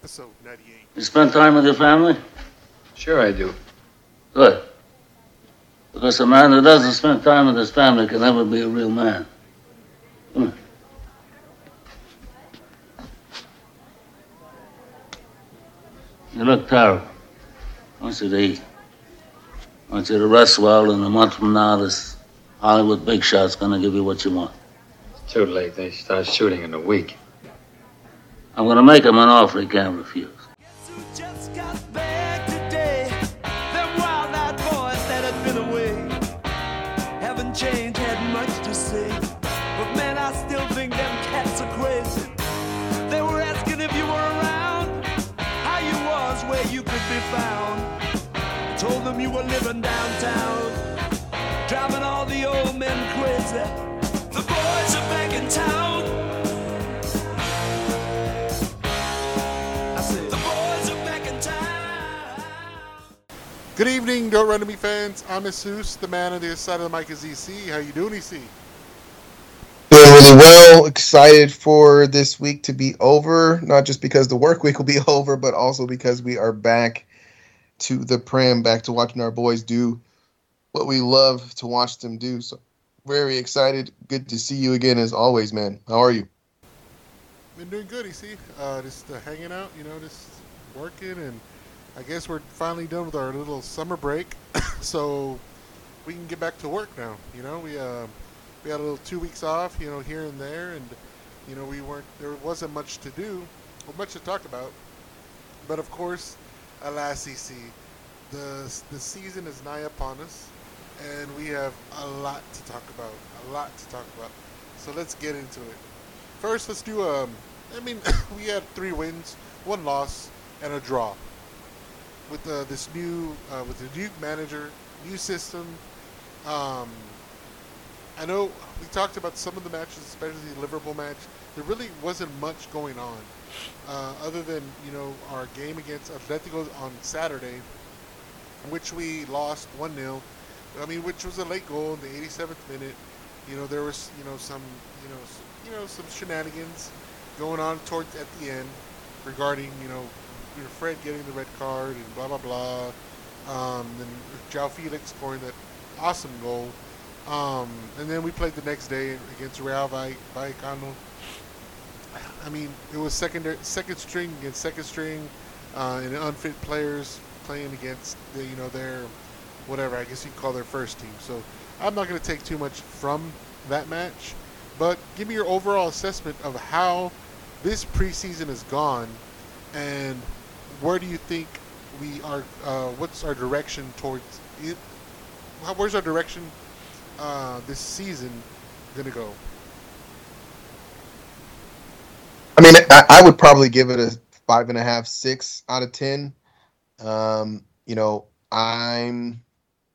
episode 98. You spend time with your family? Sure, I do. Good. Because a man who doesn't spend time with his family can never be a real man. Come on. You look terrible. I want you to eat. I want you to rest well, and a month from now, this Hollywood big shot's gonna give you what you want. It's too late. They start shooting in a week. I'm gonna make him an offer he can't refuse. Good evening, Don't Run to Me fans. I'm Jesus, the man on the other side of the mic is EC. How you doing, EC? Doing really well. Excited for this week to be over. Not just because the work week will be over, but also because we are back to the Prem, back to watching our boys do what we love to watch them do. So very excited. Good to see you again as always, man. How are you? Been doing good, EC. Uh, just uh, hanging out, you know, just working, and I guess we're finally done with our little summer break, so we can get back to work now. You know, we uh, we had a little two weeks off, you know, here and there, and you know, we weren't there wasn't much to do or much to talk about, but of course, alas, EC, the the season is nigh upon us, and we have a lot to talk about, a lot to talk about. So let's get into it. First, let's do um. I mean, we had three wins, one loss, and a draw. With uh, this new, uh, with the new manager, new system. Um, I know we talked about some of the matches, especially the Liverpool match. There really wasn't much going on, uh, other than you know our game against Atletico on Saturday, which we lost one 0 I mean, which was a late goal in the 87th minute. You know, there was you know some you know you know some shenanigans going on towards at the end regarding you know know, Fred getting the red card and blah blah blah. Um, and João Felix scoring that awesome goal. Um, and then we played the next day against Real Vallecano. I mean, it was secondary, second string against second string, uh, and unfit players playing against the, you know their whatever I guess you call their first team. So I'm not going to take too much from that match, but give me your overall assessment of how this preseason has gone, and where do you think we are? Uh, what's our direction towards it? How, where's our direction uh, this season to go? I mean, I, I would probably give it a five and a half, six out of ten. Um, you know, I'm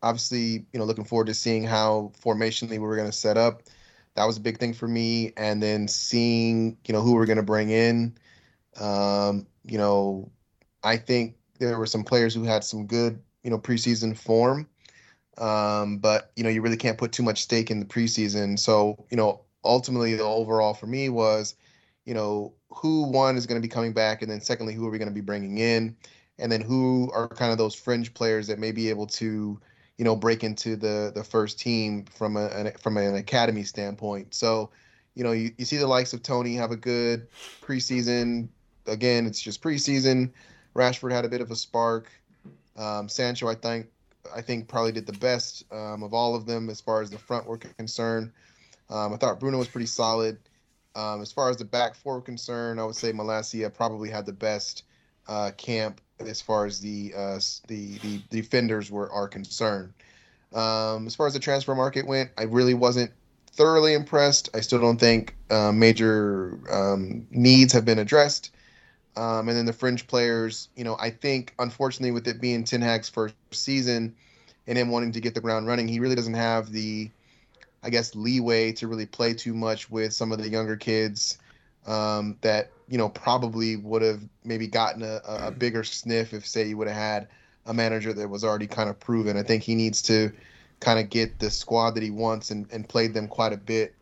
obviously, you know, looking forward to seeing how formationally we were to set up. That was a big thing for me, and then seeing, you know, who we're to bring in. Um, you know, I think there were some players who had some good, you know, preseason form. Um, but you know, you really can't put too much stake in the preseason. So, you know, ultimately the overall for me was you know, who one is going to be coming back, and then secondly, who are we going to be bringing in, and then who are kind of those fringe players that may be able to, you know, break into the the first team from a an, from an academy standpoint. So, you know, you, you see the likes of Tony have a good preseason. Again, it's just preseason. Rashford had a bit of a spark. Um, Sancho, I think, I think probably did the best um, of all of them as far as the front were concerned. Um, I thought Bruno was pretty solid. Um, as far as the back four were concerned, I would say Malacia probably had the best uh, camp as far as the, uh, the the defenders were are concerned. Um, as far as the transfer market went, I really wasn't thoroughly impressed. I still don't think uh, major um, needs have been addressed. Um, and then the fringe players, you know, I think unfortunately with it being Ten Hag's first season and him wanting to get the ground running, he really doesn't have the I guess leeway to really play too much with some of the younger kids um, that you know probably would have maybe gotten a, a bigger sniff if say you would have had a manager that was already kind of proven. I think he needs to kind of get the squad that he wants and, and played them quite a bit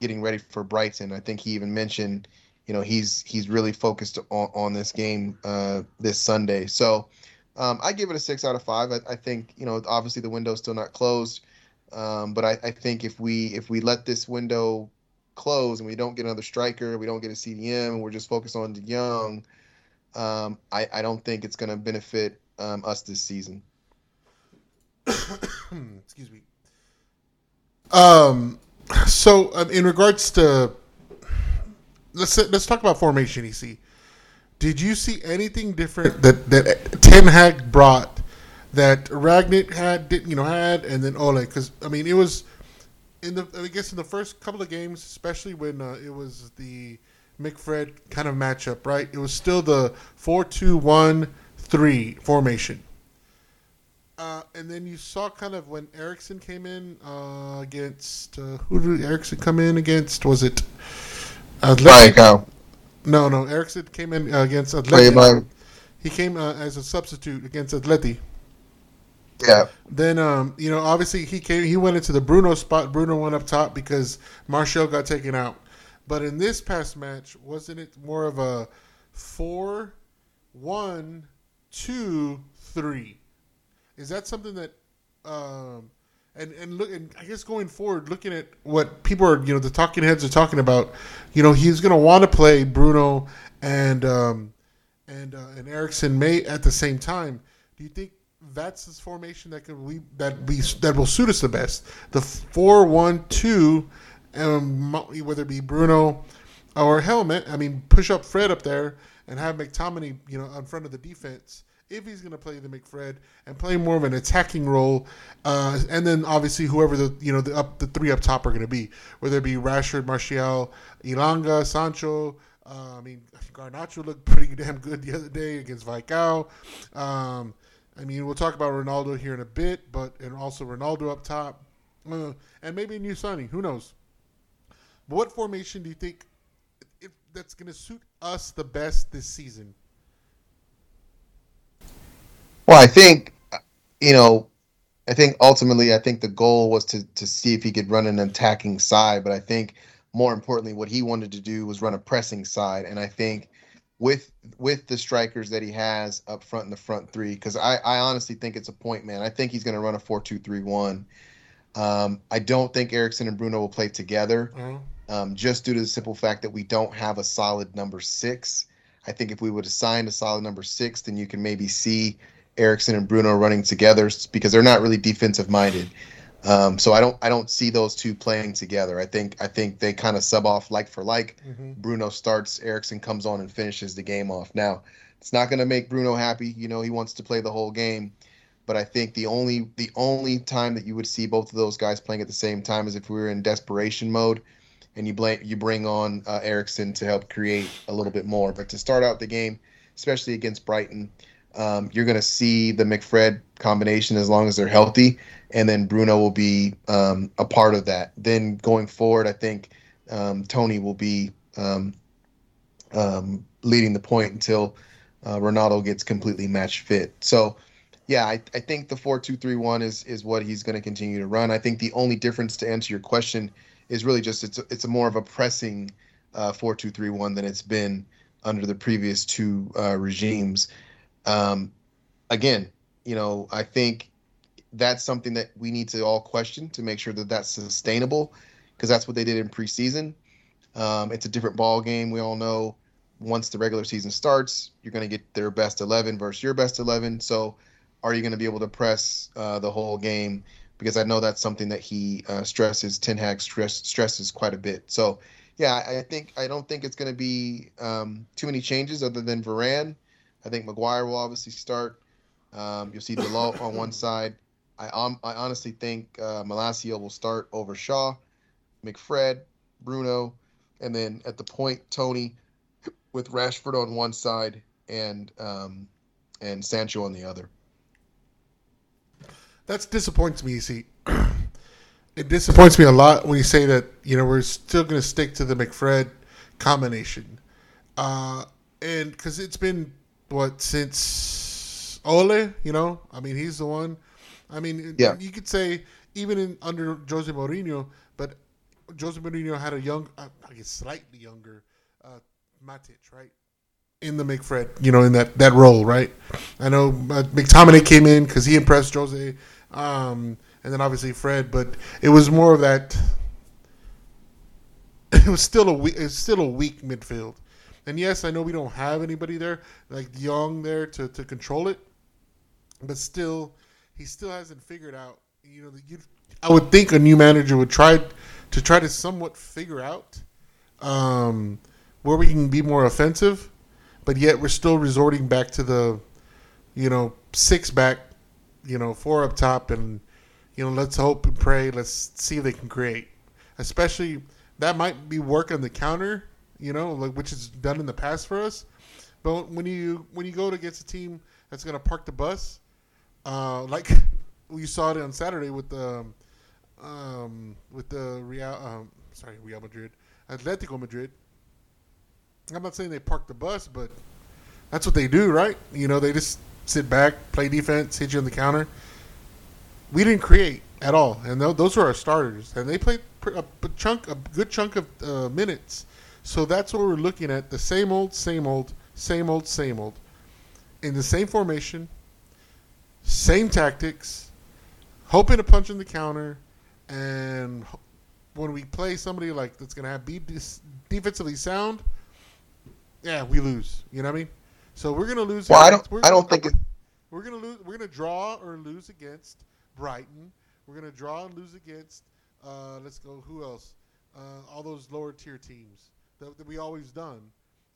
getting ready for Brighton. I think he even mentioned you know he's he's really focused on, on this game uh, this Sunday. So um, I give it a six out of five. I, I, think you know obviously the window's still not closed, um, but I, I, think if we if we let this window close and we don't get another striker, we don't get a CDM, and we're just focused on Young, um, I, I don't think it's going to benefit um, us this season. Excuse me. Um, so um, in regards to let's let's talk about formation. EC, did you see anything different that that Ten Hag brought that Rangnick had didn't you know had and then Ole? Because I mean it was in the I guess in the first couple of games, especially when uh, it was the McFred kind of matchup, right? It was still the four-two-one-three formation. Uh, and then you saw kind of when Eriksen came in uh, against uh, who did Eriksen come in against? Was it Atletico? No, no. Eriksen came in uh, against Atleti. He came uh, as a substitute against Atleti. Yeah. Then um, you know, obviously he came. He went into the Bruno spot. Bruno went up top because Martial got taken out. But in this past match, wasn't it more of a four, one, two, three? Is that something that, um, and and look, and I guess going forward, looking at what people are, you know, the talking heads are talking about, you know, he's going to want to play Bruno and um, and uh, and Eriksen May at the same time. Do you think that's his formation that can we that be that will suit us the best? The four one two, um, whether it be Bruno or Helmet. I mean, push up Fred up there and have McTominay, you know, in front of the defense if he's going to play the McFred and play more of an attacking role, uh, and then obviously whoever the you know the up the three up top are going to be, whether it be Rashford, Martial, Elanga, Sancho. Uh, I mean, Garnacho looked pretty damn good the other day against Vaikao. Um, I mean, we'll talk about Ronaldo here in a bit, but and also Ronaldo up top, uh, and maybe a new signing. Who knows? But what formation do you think if that's going to suit us the best this season? Well, I think you know, I think ultimately, I think the goal was to to see if he could run an attacking side, but I think more importantly, what he wanted to do was run a pressing side, and I think with with the strikers that he has up front in the front three, because I I honestly think it's a point man. I think he's going to run a four two three one. Um, I don't think Eriksen and Bruno will play together, mm-hmm. um, just due to the simple fact that we don't have a solid number six. I think if we would assign a solid number six, then you can maybe see Eriksen and Bruno running together because they're not really defensive minded. Um, so I don't I don't see those two playing together. I think I think they kind of sub off like for like. Mm-hmm. Bruno starts, Eriksen comes on and finishes the game off. Now it's not going to make Bruno happy. You know he wants to play the whole game, but I think the only the only time that you would see both of those guys playing at the same time is if we were in desperation mode, and you blame you bring on uh, Eriksen to help create a little bit more. But to start out the game, especially against Brighton um, you're going to see the McFred combination as long as they're healthy, and then Bruno will be um, a part of that. Then going forward, I think um, Tony will be um, um, leading the point until uh, Ronaldo gets completely match fit. So, yeah, I, I think the four two three one is is what he's going to continue to run. I think the only difference to answer your question is really just it's a, it's a more of a pressing uh, four two three one than it's been under the previous two uh, regimes. Um, again, you know, I think that's something that we need to all question to make sure that that's sustainable because that's what they did in preseason. Um, it's a different ball game. We all know once the regular season starts, you're going to get their best 11 versus your best 11. So, are you going to be able to press uh, the whole game? Because I know that's something that he uh, stresses. Ten Hag stress, stresses quite a bit. So, yeah, I think I don't think it's going to be um, too many changes other than Varane. I think Maguire will obviously start. Um, you'll see Dalot on one side. I um, I honestly think uh, will start over Shaw, McFred, Bruno, and then at the point Tony with Rashford on one side and um, and Sancho on the other. That disappoints me. You see, it disappoints me a lot when you say that. You know, we're still going to stick to the McFred combination, uh, and because it's been what since Ole, you know, I mean, he's the one. I mean, yeah. you could say even in under Jose Mourinho, but Jose Mourinho had a young, uh, I guess, slightly younger uh, Matic, right? In the McFred, you know, in that, that role, right? I know uh, McTominay came in because he impressed Jose, um, and then obviously Fred, but it was more of that. It was still a weak, it's still a weak midfield, and yes, I know we don't have anybody there like Young there to, to control it, but still, he still hasn't figured out. You know, you, I would think a new manager would try to try to somewhat figure out um, where we can be more offensive, but yet we're still resorting back to the, you know, six back, you know, four up top, and you know, let's hope and pray. Let's see if they can create. Especially that might be work on the counter, you know, like which is done in the past for us. But when you when you go against a team that's going to park the bus, uh, like we saw it on Saturday with the um, with the Real, um, sorry, Real Madrid, Atletico Madrid. I'm not saying they park the bus, but that's what they do, right? You know, they just sit back, play defense, hit you on the counter. We didn't create at all, and th- those were our starters, and they played a, a chunk, a good chunk of uh, minutes. So that's what we're looking at: the same old, same old, same old, same old, in the same formation, same tactics, hoping to punch in the counter, and when we play somebody like that's going to have be defensively sound, yeah, we lose. You know what I mean? So we're going to lose. Well, I don't. I don't think. It, we're going to lose. We're going to draw or lose against Brighton. We're going to draw and lose against. Uh, let's go. Who else? Uh, all those lower tier teams that, that we always done.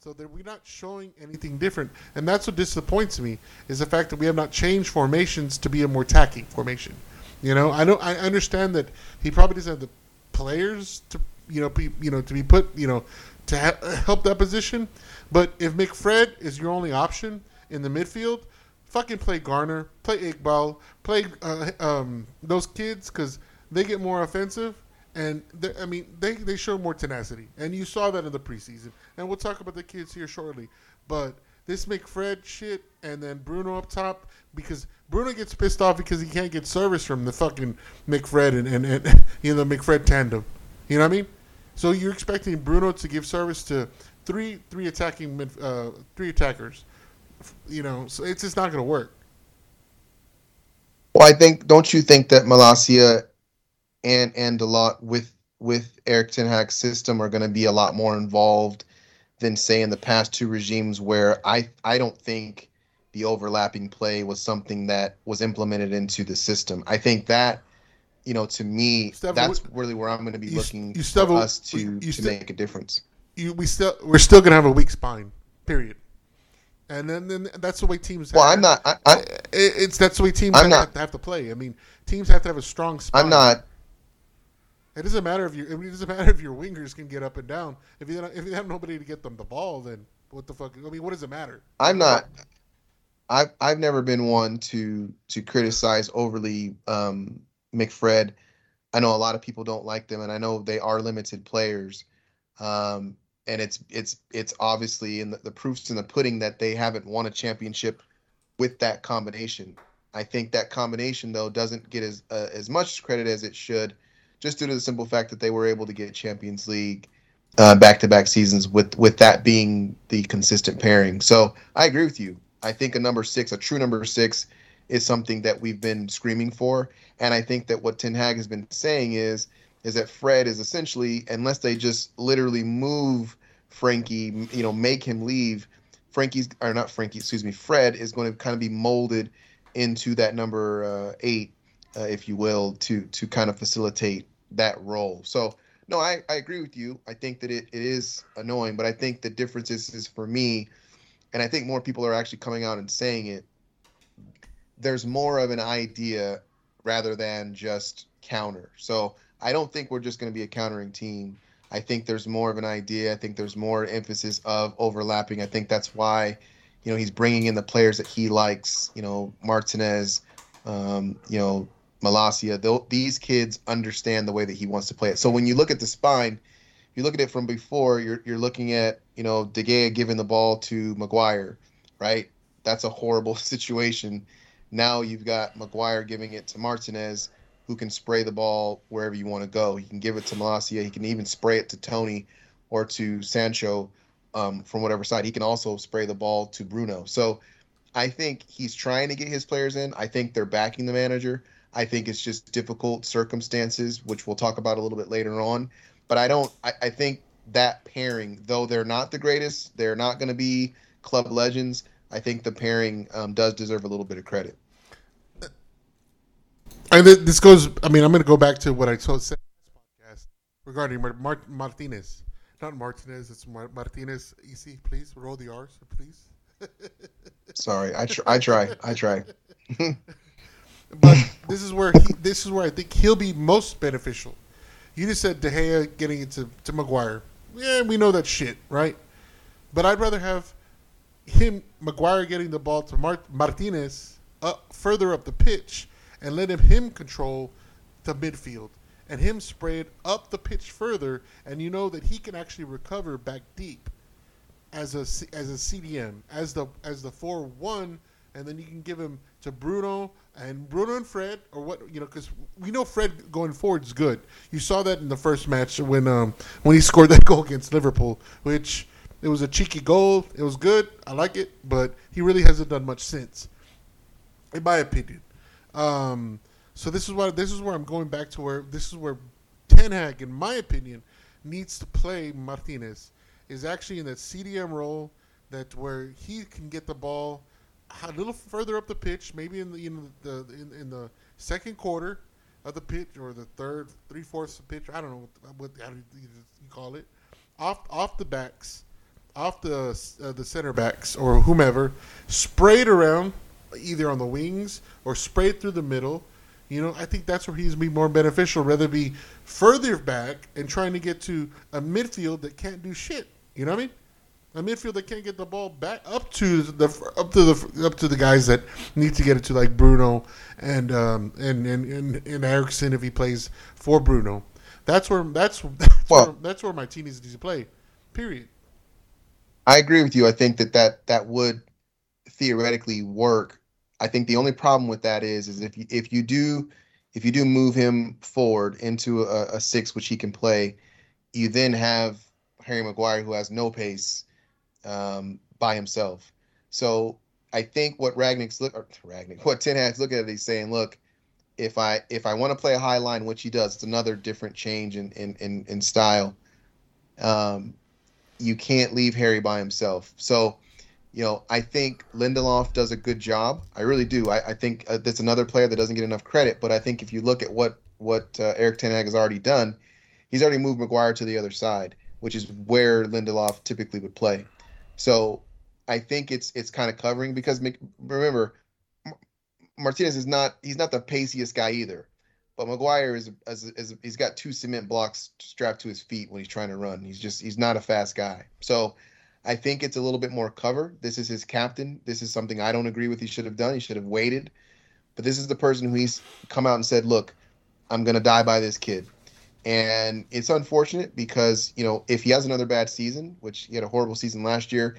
So that we're not showing anything different, and that's what disappoints me is the fact that we have not changed formations to be a more attacking formation. You know, I know I understand that he probably doesn't have the players to you know be you know to be put you know to ha- help that position. But if McFred is your only option in the midfield, fucking play Garner, play Iqbal, play uh, um, those kids because they get more offensive and I mean, they, they show more tenacity, and you saw that in the preseason. And we'll talk about the kids here shortly. But this McFred shit, and then Bruno up top, because Bruno gets pissed off because he can't get service from the fucking McFred and, and, and you know the McFred tandem. You know what I mean? So you're expecting Bruno to give service to three three attacking uh, three attackers. You know, so it's just not going to work. Well, I think. Don't you think that Malacia and and a lot with with Erik Ten Hag's system are going to be a lot more involved than say in the past two regimes where I I don't think the overlapping play was something that was implemented into the system. I think that you know to me that's really where I'm going to be you, looking you still, for us to you to still, make a difference. You, we still we're still going to have a weak spine. Period. And then, then that's the way teams. Well, have, I'm not. I, I, it's that's the way teams I'm have, not, have to play. I mean, teams have to have a strong spine. I'm not. It doesn't matter if you. It doesn't matter if your wingers can get up and down. If you if you have nobody to get them the ball, then what the fuck? I mean, what does it matter? I'm not. I've I've never been one to to criticize overly um, McFred. I know a lot of people don't like them, and I know they are limited players. Um, and it's it's it's obviously in the, the proofs in the pudding that they haven't won a championship with that combination. I think that combination though doesn't get as uh, as much credit as it should just due to the simple fact that they were able to get Champions League back to back seasons with with that being the consistent pairing. So I agree with you. I think a number six, a true number six, is something that we've been screaming for, and I think that what Ten Hag has been saying is is that Fred is essentially, unless they just literally move Frenkie, you know, make him leave. Frenkie's or not Frenkie, excuse me, Fred is going to kind of be molded into that number uh, eight uh, if you will, to to kind of facilitate that role. So no, I, I agree with you. I think that it, it is annoying, but I think the difference is, is for me, and I think more people are actually coming out and saying it. There's more of an idea rather than just counter. So I don't think we're just going to be a countering team. I think there's more of an idea. I think there's more emphasis of overlapping. I think that's why, you know, he's bringing in the players that he likes. You know, Martinez, um, you know, Malacia, these kids understand the way that he wants to play it. So when you look at the spine, you look at it from before, you're you're looking at you know De Gea giving the ball to Maguire, right? That's a horrible situation. Now you've got Maguire giving it to Martinez, who can spray the ball wherever you want to go. He can give it to Malacia. He can even spray it to Tony or to Sancho um, from whatever side. He can also spray the ball to Bruno. So I think he's trying to get his players in. I think they're backing the manager. I think it's just difficult circumstances, which we'll talk about a little bit later on. But I don't. I, I think that pairing, though they're not the greatest, they're not going to be club legends. I think the pairing um, does deserve a little bit of credit. And this goes. I mean, I'm going to go back to what I told said podcast regarding Mar- Mar- Martinez, not Martinez. It's Mar- Martinez. Easy, please roll the R's, please. Sorry, I tr- I try, I try. But this is where he, this is where I think he'll be most beneficial. You just said De Gea getting into to Maguire. Yeah, we know that shit, right? But I'd rather have him Maguire getting the ball to Mart- Martinez up further up the pitch and let him him control the midfield and him spray it up the pitch further, and you know that he can actually recover back deep as a as a CDM as the as the four one, and then you can give him to Bruno and Bruno and Fred or what you know because we know Fred going forward is good. You saw that in the first match when um when he scored that goal against Liverpool, which it was a cheeky goal. It was good. I like it, but he really hasn't done much since, in my opinion. Um, so this is what this is where I'm going back to where this is where Ten Hag, in my opinion, needs to play Martinez is actually in that CDM role that where he can get the ball a little further up the pitch, maybe in the in the in, in the second quarter of the pitch or the third three fourths of the pitch. I don't know what, what you call it. Off off the backs, off the uh, the center backs or whomever, sprayed around either on the wings or sprayed through the middle. You know, I think that's where he's be more beneficial, rather be further back and trying to get to a midfield that can't do shit. You know what I mean? A midfield that can't get the ball back up to the up to the up to the guys that need to get it to, like Bruno and um, and, and and and Eriksen if he plays for Bruno. That's where that's that's Well- where, that's where Martinez needs to play. Period. I agree with you. I think that that that would theoretically work. I think the only problem with that is is if you if you do if you do move him forward into a, a six which he can play, you then have Harry Maguire who has no pace um, by himself. So I think what Rangnick's look Rangnick what Ten Hag's looking at, it. he's saying, look, if I if I want to play a high line, which he does, it's another different change in in in, in style. Um, you can't leave Harry by himself. So, you know, I think Lindelof does a good job. I really do. I, I think uh, that's another player that doesn't get enough credit. But I think if you look at what what uh, Erik Ten Hag has already done, he's already moved Maguire to the other side, which is where Lindelof typically would play. So I think it's it's kind of covering because remember, Martinez is not he's not the paciest guy either. But Maguire is, is, is he's got two cement blocks strapped to his feet when he's trying to run. He's just he's not a fast guy. So I think it's a little bit more cover. This is his captain. This is something I don't agree with. He should have done. He should have waited. But this is the person who he's come out and said, "Look, I'm gonna die by this kid." And it's unfortunate because you know if he has another bad season, which he had a horrible season last year,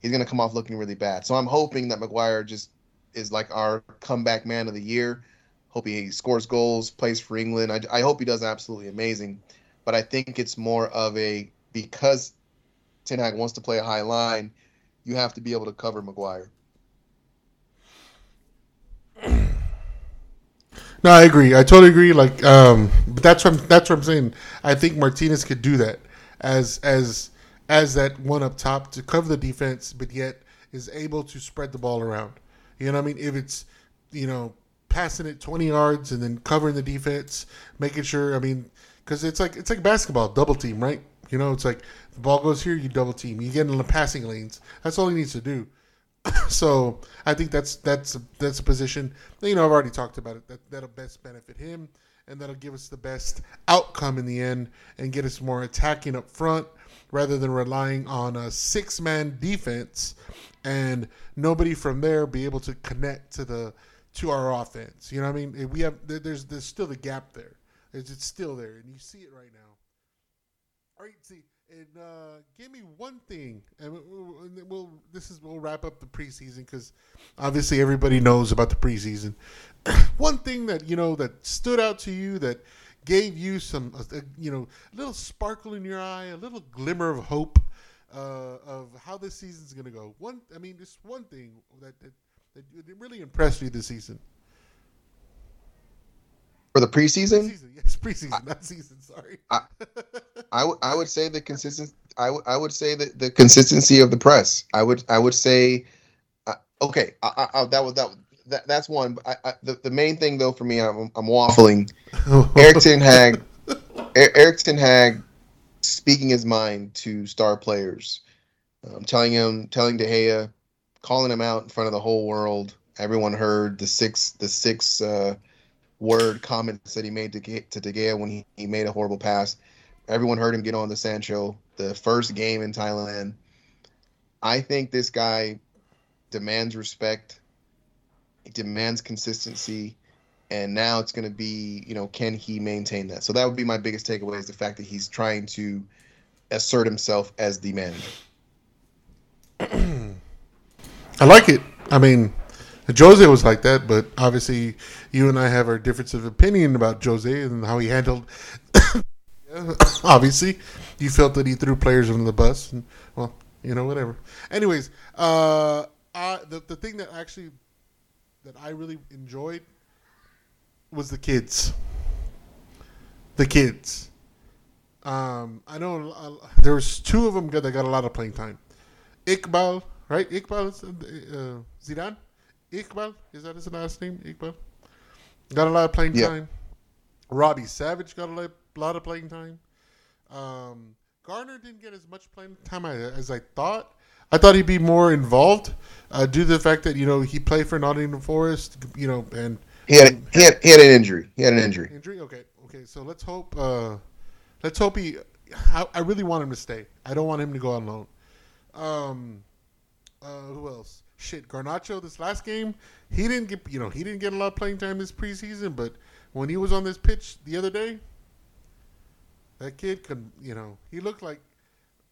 he's gonna come off looking really bad. So I'm hoping that Maguire just is like our comeback man of the year. Hope he scores goals, plays for England. I, I hope he does absolutely amazing. But I think it's more of a because Ten Hag wants to play a high line, you have to be able to cover Maguire. No, I agree. I totally agree. Like, um, but that's what I'm, that's what I'm saying. I think Martinez could do that as as as that one up top to cover the defense, but yet is able to spread the ball around. You know what I mean? If it's you know passing it 20 yards and then covering the defense, making sure. I mean, because it's like it's like basketball, double team, right? You know, it's like the ball goes here, you double team. You get in the passing lanes. That's all he needs to do. so I think that's that's a, that's a position. You know, I've already talked about it. That that'll best benefit him, and that'll give us the best outcome in the end, and get us more attacking up front rather than relying on a six man defense and nobody from there be able to connect to the to our offense. You know what I mean? We have there's there's still the gap there. It's, it's still there, and you see it right now. All right, see, and uh, give me one thing, and we'll, we'll this is we'll wrap up the preseason because obviously everybody knows about the preseason. one thing that you know that stood out to you that gave you some, uh, you know, a little sparkle in your eye, a little glimmer of hope uh, of how this season's gonna go. One, I mean, just one thing that that, that really impressed you this season. For the preseason, Season, yes, preseason, not season. Sorry. I- I would I would say the consistent I would I would say that the consistency of the press. I would I would say uh, okay. I, I, I, that was that, that that's one. But I, I, the the main thing though for me, I'm, I'm waffling. Erik Ten Hag, Er- Erik Ten Hag, speaking his mind to star players, um, telling him, telling De Gea, calling him out in front of the whole world. Everyone heard the six the six uh, word comments that he made to Ge- to De Gea when he, he made a horrible pass. Everyone heard him get on the Sancho the first game in Thailand. I think this guy demands respect. He demands consistency and now it's going to be you know can he maintain that so that would be my biggest takeaway is the fact that he's trying to assert himself as the manager I like it. I mean, Jose was like that, but obviously, you and I have our difference of opinion about Jose and how he handled. Obviously, you felt that he threw players under the bus, and well, you know, whatever. Anyways, uh, I, the the thing that actually that I really enjoyed was the kids. The kids. Um, I know uh, there was two of them that got a lot of playing time. Iqbal, right? Iqbal uh, Zidane. Iqbal is that his last name? Iqbal got a lot of playing Yeah. time. Robbie Savage got a lot, lot of playing time. Um, Garner didn't get as much playing time as as I thought. I thought he'd be more involved uh, due to the fact that you know he played for Nottingham Forest, you know, and he had he had he had an injury he had an injury Injury? Okay, okay. So let's hope. Uh, let's hope he. I, I really want him to stay. I don't want him to go on loan. Um, uh, who else? Shit, Garnacho. This last game, he didn't get. You know, he didn't get a lot of playing time this preseason. But when he was on this pitch the other day, that kid could. You know, he looked like.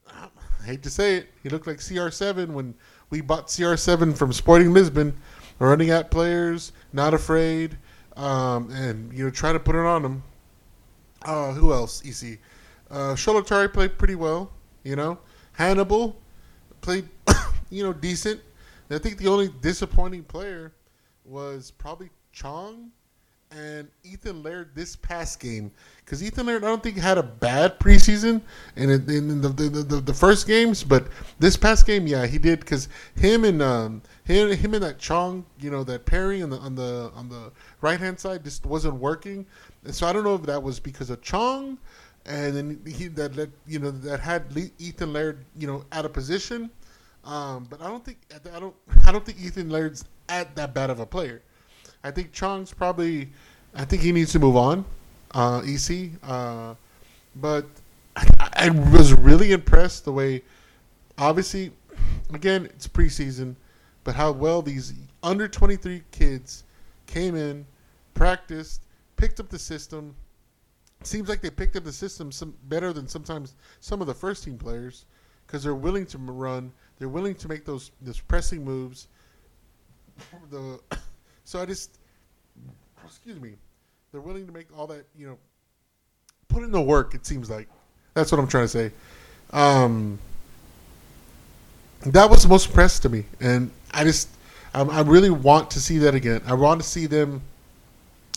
I hate to say it, he looked like CR7 when we bought CR7 from Sporting Lisbon, running at players, not afraid, um, and you know try to put it on them. Uh, who else? EC. Uh, Sholotari played pretty well. You know, Hannibal played, you know, decent. I think the only disappointing player was probably Chong and Ethan Laird this past game because Ethan Laird I don't think had a bad preseason in, it- in the, the, the, the first games, but this past game, yeah, he did because him and um, him him and that Chong, you know, that pairing on the on the on the right hand side just wasn't working, and so I don't know if that was because of Chong, and then he that, that you know that had Ethan Laird you know out of position. Um, but I don't think I don't I don't think Ethan Laird's at that bad of a player. I think Chong's probably I think he needs to move on. Uh, EC, uh, but I, I was really impressed the way. Obviously, again it's preseason, but how well these under twenty three kids came in, practiced, picked up the system. Seems like they picked up the system some better than sometimes some of the first team players because they're willing to run, they're willing to make those those pressing moves. The so I just excuse me, they're willing to make all that you know, put in the work. It seems like that's what I'm trying to say. Um, that was the most impressed to me, and I just I, I really want to see that again. I want to see them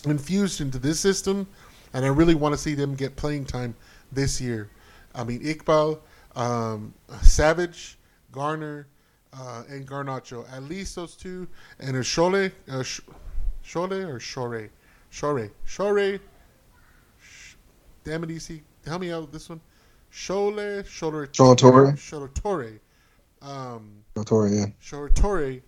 infused into this system, and I really want to see them get playing time this year. I mean, Iqbal, um, Savage, Garner, uh, and Garnacho. At least those two, and a Shole, uh, Sh- Shole or Shore, Shore, Shore. Sh- Damn it, EC, help me out with this one. Shole, Shole, Sholatore? Sholatore. Um, Notori, yeah Shoratore.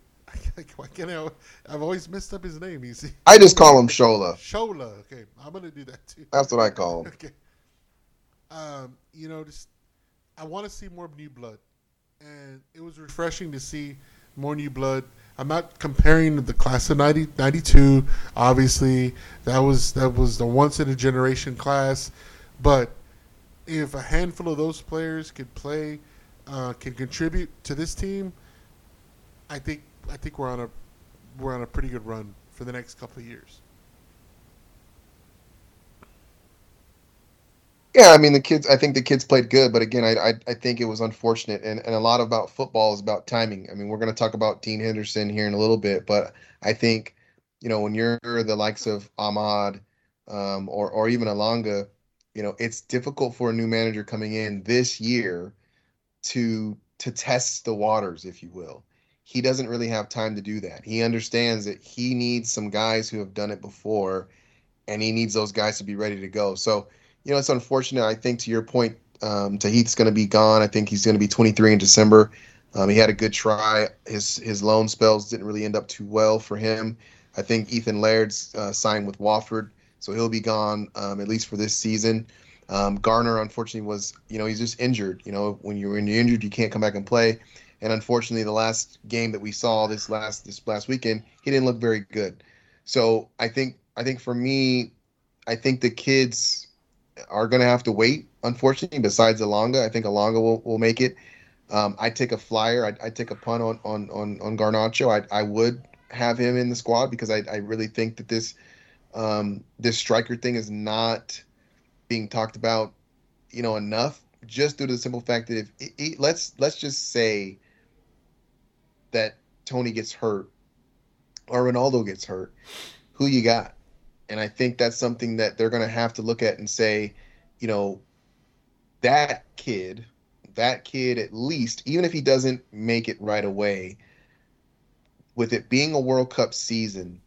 Why can't I? I've always messed up his name. See, I just call him Shola Shola. Okay, I'm gonna do that too. that's what I call him Okay. Um, you know, just I want to see more new blood, and it was refreshing to see more new blood. I'm not comparing the class of 90, 92. Obviously, that was that was the once in a generation class, but if a handful of those players could play, uh, can contribute to this team, I think I think we're on a we're on a pretty good run for the next couple of years. Yeah, I mean the kids. I think the kids played good, but again, I I, I think it was unfortunate, and, and a lot about football is about timing. I mean, we're going to talk about Dean Henderson here in a little bit, but I think you know when you're the likes of Amad um, or or even Elanga, you know it's difficult for a new manager coming in this year to to test the waters, if you will. He doesn't really have time to do that. He understands that he needs some guys who have done it before, and he needs those guys to be ready to go. So you know, it's unfortunate. I think to your point, um, Tahith's going to be gone. I think he's going to be 23 in December. Um, he had a good try. His his loan spells didn't really end up too well for him. I think Ethan Laird's uh, signed with Watford, so he'll be gone um, at least for this season. Um, Garner, unfortunately, was you know he's just injured. You know, when you're when you're injured, you can't come back and play. And unfortunately, the last game that we saw this last this last weekend, he didn't look very good. So I think I think for me, I think the kids are going to have to wait. Unfortunately, besides Elanga, I think Elanga will, will make it. Um, I'd take a flyer. I'd, I'd, take a punt on on on, on Garnacho. I I would have him in the squad because I, I really think that this um, this striker thing is not being talked about, you know, enough. Just due to the simple fact that if it, it, let's let's just say that Tony gets hurt or Ronaldo gets hurt, who you got? And I think that's something that they're going to have to look at and say, you know, that kid, that kid at least, even if he doesn't make it right away, with it being a World Cup season,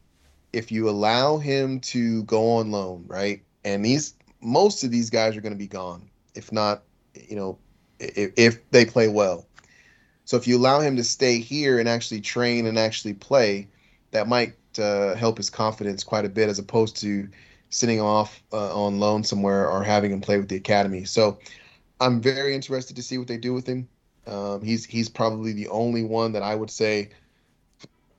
if you allow him to go on loan, right? And these most of these guys are going to be gone, if not, you know, if, if they play well. So if you allow him to stay here and actually train and actually play, that might uh, help his confidence quite a bit as opposed to sitting off uh, on loan somewhere or having him play with the academy. So I'm very interested to see what they do with him. Um, he's he's probably the only one that I would say,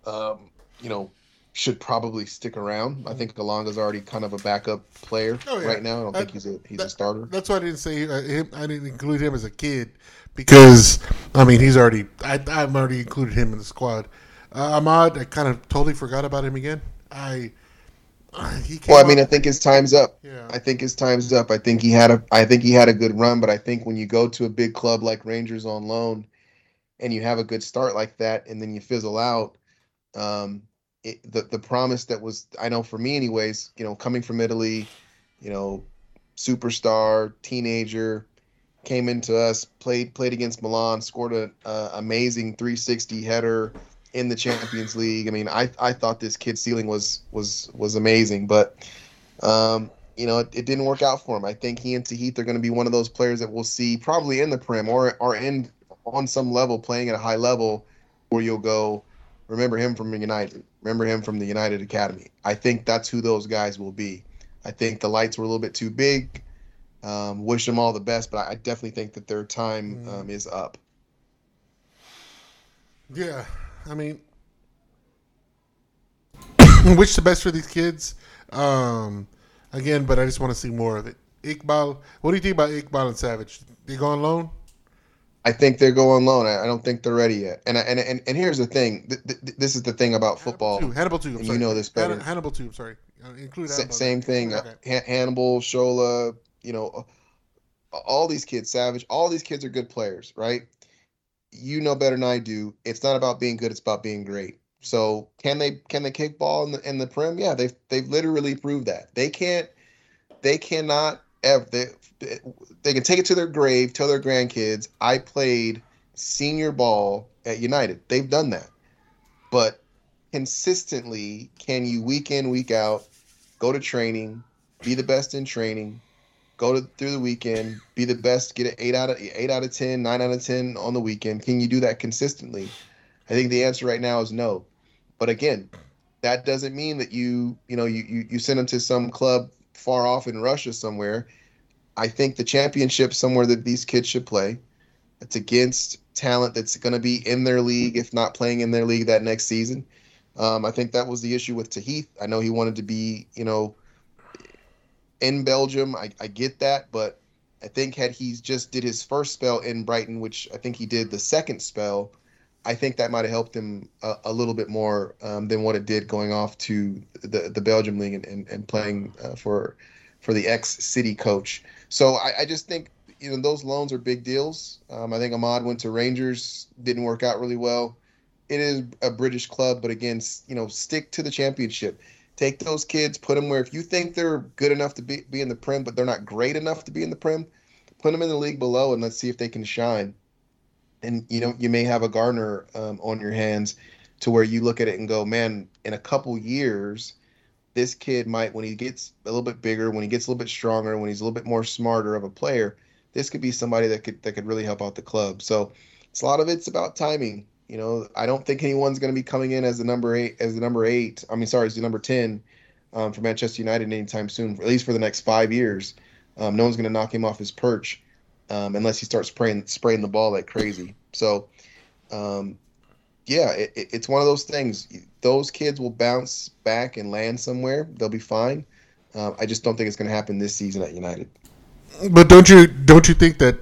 um, you know, should probably stick around. I think Elanga's already kind of a backup player oh, yeah. right now. I don't think he's a he's that, a starter. That's why I didn't say uh, him. I didn't include him as a kid because I mean he's already I, I've already included him in the squad. Uh, Amad, I kind of totally forgot about him again. I. well, I mean, I think his time's up. Yeah. I think his time's up. I think he had a. I think he had a good run, but I think when you go to a big club like Rangers on loan, and you have a good start like that, and then you fizzle out, um, it, the the promise that was I know for me anyways, you know, coming from Italy, you know, superstar teenager, came into us, played played against Milan, scored an amazing 360 header in the Champions League. I mean, I I thought this kid's ceiling was was was amazing, but um, you know, it, it, didn't work out for him. I think he and Tahith are going to be one of those players that we'll see probably in the Prem or or in on some level playing at a high level where you'll go, remember him from United, remember him from the United Academy. I think that's who those guys will be. I think the lights were a little bit too big. Um, wish them all the best, but I definitely think that their time mm. um, is up. Yeah, I mean, which the best for these kids? Um, again, but I just want to see more of it. Iqbal, what do you think about Iqbal and Savage? They go on loan? I think they're going loan. I, don't think they're ready yet. And and and, and here's the thing. Th- th- this is the thing about football. Hannibal too. Hannibal too. You know this better. Hannibal too. I'm sorry. Uh, include Hannibal. same thing. Okay. Uh, Hannibal, Shola. You know, all these kids, Savage. All these kids are good players, right? You know better than I do. It's not about being good; it's about being great. So can they can they kick ball in the in the Prem? Yeah, they've they've literally proved that they can't. They cannot ever. They, they can take it to their grave, tell their grandkids, "I played senior ball at United." They've done that, but consistently, can you week in week out go to training, be the best in training, go to, through the weekend, be the best, get an eight out of eight out of ten, nine out of ten on the weekend. Can you do that consistently? I think the answer right now is no. But again, that doesn't mean that you you know you you, you send them to some club far off in Russia somewhere. I think the championship somewhere that these kids should play. It's against talent that's going to be in their league, if not playing in their league that next season. Um, I think that was the issue with Tahith. I know he wanted to be, you know, in Belgium. I, I get that, but I think had he just did his first spell in Brighton, which I think he did the second spell, I think that might have helped him a, a little bit more um, than what it did going off to the the Belgium league and, and, and playing uh, for for the ex City coach. So I, I just think you know those loans are big deals. Um, I think Amad went to Rangers, didn't work out really well. It is a British club, but again, you know, stick to the championship. Take those kids, put them where if you think they're good enough to be, be in the Prem, but they're not great enough to be in the Prem, put them in the league below and let's see if they can shine. And you know, you may have a Gardner um, on your hands to where you look at it and go, man, in a couple years, this kid might, when he gets a little bit bigger, when he gets a little bit stronger, when he's a little bit more smarter of a player, this could be somebody that could that could really help out the club. So it's a lot of it's about timing. You know, I don't think anyone's going to be coming in as the number eight, as the number eight. I mean, sorry, as the number ten um, for Manchester United anytime soon. At least for the next five years, um, no one's going to knock him off his perch um, unless he starts spraying spraying the ball like crazy. So, um, yeah, it, it, it's one of those things. Those kids will bounce back and land somewhere. They'll be fine. Uh, I just don't think it's going to happen this season at United. But don't you don't you think that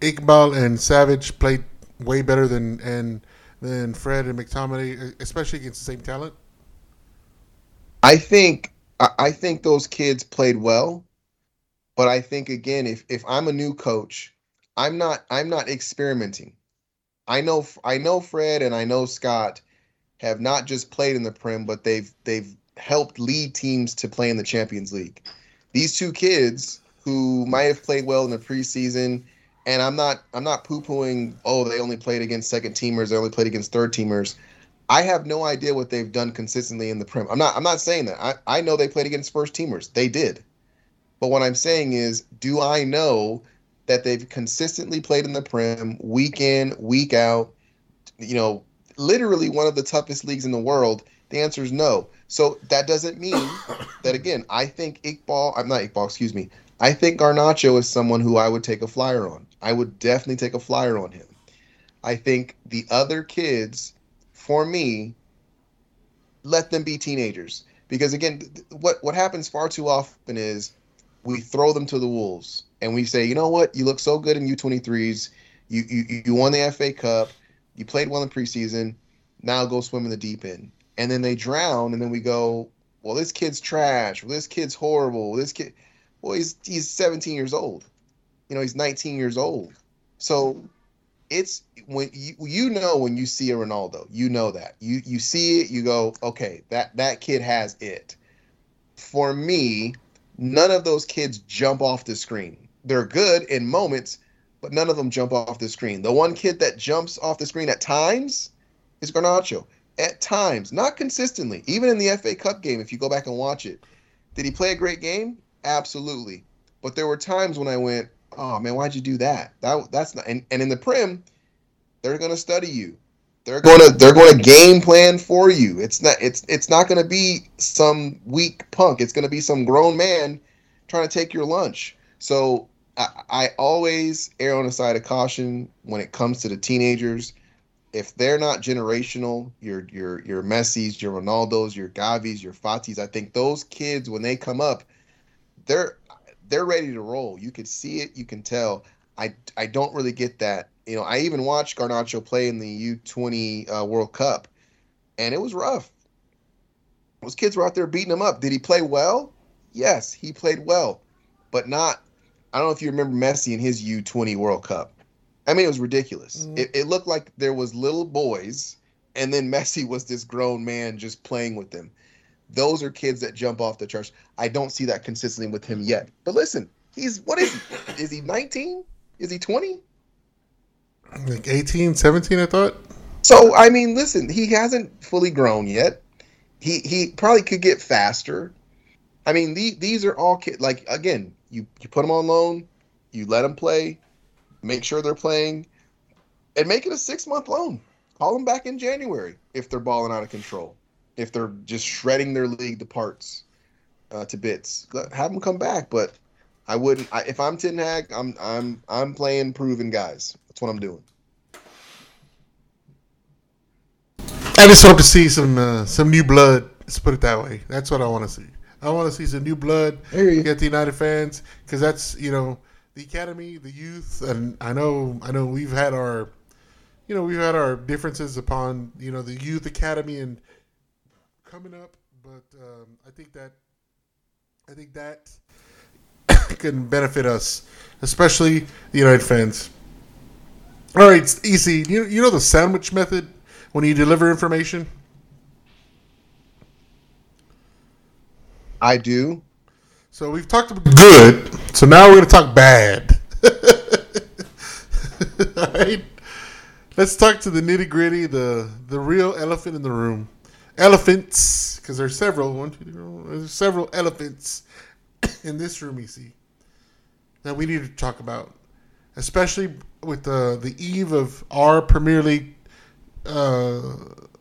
Iqbal and Savage played way better than and than Fred and McTominay, especially against the same talent? I think I think those kids played well, but I think again, if if I'm a new coach, I'm not I'm not experimenting. I know I know Fred and I know Scott have not just played in the Prem, but they've they've helped lead teams to play in the Champions League. These two kids who might have played well in the preseason, and I'm not I'm not poo pooing. Oh, they only played against second teamers. They only played against third teamers. I have no idea what they've done consistently in the Prem. I'm not I'm not saying that. I, I know they played against first teamers. They did. But what I'm saying is, do I know that they've consistently played in the Prem week in, week out? You know, literally one of the toughest leagues in the world. The answer is no. So that doesn't mean that again, I think Iqbal, I'm not Iqbal, excuse me. I think Garnacho is someone who I would take a flyer on. I would definitely take a flyer on him. I think the other kids for me, let them be teenagers. Because again, what what happens far too often is we throw them to the wolves and we say, you know what, you look so good in U23s, you you you won the FA Cup, you played well in preseason, now go swim in the deep end. And then they drown, and then we go, well, this kid's trash. Well, this kid's horrible. This kid, well, he's he's 17 years old. You know, he's 19 years old. So it's when you you know when you see a Ronaldo, you know that you you see it, you go, okay, that that kid has it. For me, none of those kids jump off the screen. They're good in moments, but none of them jump off the screen. The one kid that jumps off the screen at times is Garnacho. At times, not consistently. Even in the FA Cup game, if you go back and watch it, did he play a great game? Absolutely. But there were times when I went, oh man, why'd you do that? That that's not and, and in the Prem, they're gonna study you. They're gonna they're gonna game plan for you. It's not it's it's not gonna be some weak punk. It's gonna be some grown man trying to take your lunch. So I, I always err on the side of caution when it comes to the teenagers. If they're not generational, your your your Messi's, your Ronaldos, your Gavis, your Fatis, I think those kids when they come up, they're they're ready to roll. You can see it, you can tell. I I don't really get that. You know, I even watched Garnacho play in the U20 uh, World Cup, and it was rough. Those kids were out there beating him up. Did he play well? Yes, he played well, but not. I don't know if you remember Messi in his U20 World Cup. I mean, it was ridiculous. Mm. It, it looked like there was little boys, and then Messi was this grown man just playing with them. Those are kids that jump off the charts. I don't see that consistently with him yet. But listen, he's what is he? Is he 19? Is he 20? Like 18, 17, I thought. So I mean, listen, he hasn't fully grown yet. He he probably could get faster. I mean, the, these are all kids. Like again, you you put them on loan, you let them play, make sure they're playing, and make it a six month loan. Call them back in January if they're balling out of control if they're just shredding their league to parts, uh, to bits. Have them come back, but I wouldn't. I, if I'm Ten Hag, I'm I'm I'm playing proven guys. That's what I'm doing. I just hope to see some uh, some new blood. Let's put it that way. That's what I want to see. I want to see some new blood. Get the United fans because that's you know the academy, the youth, and I know I know we've had our you know we've had our differences upon you know the youth academy and coming up, but um, I think that I think that can benefit us, especially the United fans. All right, it's easy. You you know the sandwich method when you deliver information. I do. So we've talked about good. So now we're going to talk bad. All right. Let's talk to the nitty gritty, the the real elephant in the room. Elephants, because there's several. One, two, three, four, there's several elephants in this room. You see that we need to talk about, especially with the the eve of our Premier League uh,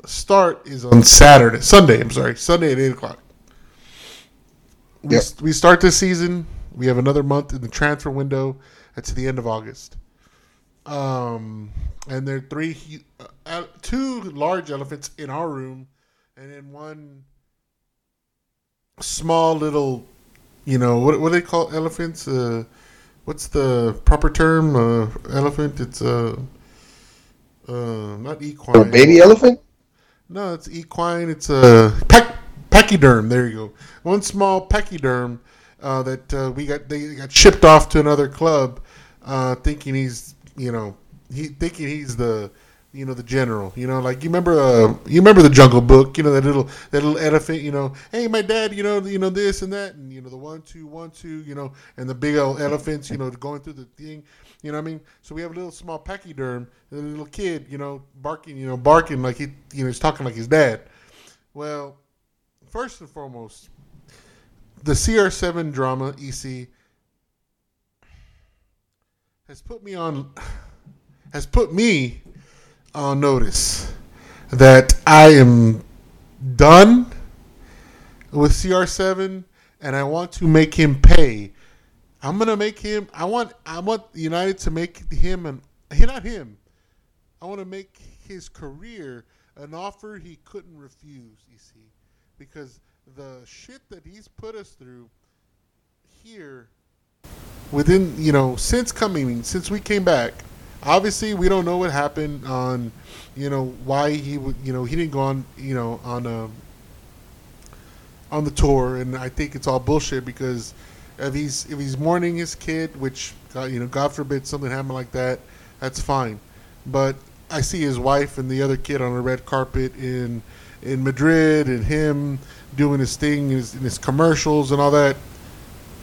start is on Saturday, Sunday. I'm sorry, Sunday at eight o'clock. We, Yep. we start this season. We have another month in the transfer window. That's the end of August. Um, and there are three, uh, uh, two large elephants in our room, and then one small little, you know, what what do they call elephants? Uh, what's the proper term? Uh, elephant. It's uh, uh, not equine. A baby elephant? No, it's equine. It's a pec- pachyderm. There you go. One small pachyderm uh, that uh, we got. They got shipped off to another club, uh, thinking he's you know he thinking he's the you know the general. You know, like you remember uh, you remember the Jungle Book. You know that little that little elephant. You know, hey, my dad. You know, you know this and that, and you know the one two one two. You know, and the big old elephants. You know, going through the thing. You know what I mean? So we have a little small pachyderm, a little kid. You know, barking. You know, barking like he you know he's talking like his dad. Well, first and foremost, the CR7 drama EC has put me on has put me on notice that I am done with CR7 and I want to make him pay. I'm gonna make him. I want. I want United to make him an. Not him. I want to make his career an offer he couldn't refuse. You see, because the shit that he's put us through here, within you know, since coming, since we came back, obviously we don't know what happened on, you know, why he would, you know, he didn't go on, you know, on um on the tour, and I think it's all bullshit because if he's if he's mourning his kid, which uh, you know, God forbid something happened like that, that's fine. But I see his wife and the other kid on a red carpet in in Madrid, and him doing his thing, his, his commercials and all that.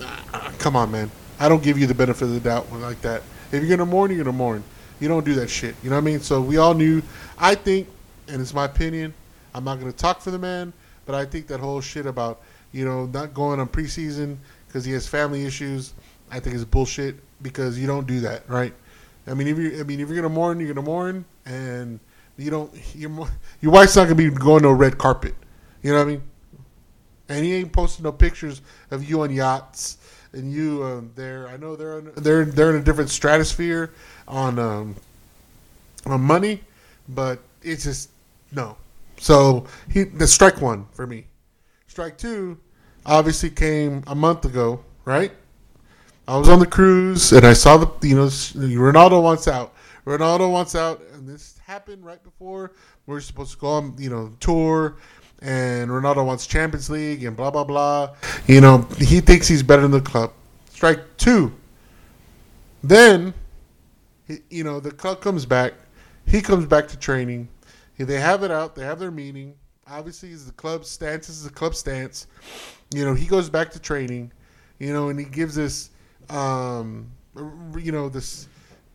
Ah, Come on, man. I don't give you the benefit of the doubt like that. If you're gonna mourn, you're gonna mourn. You don't do that shit. You know what I mean? So we all knew. I think, and it's my opinion. I'm not gonna talk for the man, but I think that whole shit about you know not going on preseason because he has family issues. I think is bullshit because you don't do that, right? I mean, if you, I mean, if you're gonna mourn, you're gonna mourn, and you don't. Your your wife's not gonna be going to a red carpet. You know what I mean? And he ain't posting no pictures of you on yachts and you um, there. I know they're they're they're in a different stratosphere on um, on money, but it's just no. So he the strike one for me. Strike two obviously came a month ago, right? I was on the cruise and I saw the you know Ronaldo wants out. Ronaldo wants out, and this happened right before we are supposed to go on you know tour, and Ronaldo wants Champions League and blah blah blah. You know he thinks he's better than the club. Strike two. Then, you know the club comes back. He comes back to training. They have it out. They have their meeting. Obviously, the club stance. This is the club stance. You know, he goes back to training. You know, and he gives this, um, you know, this.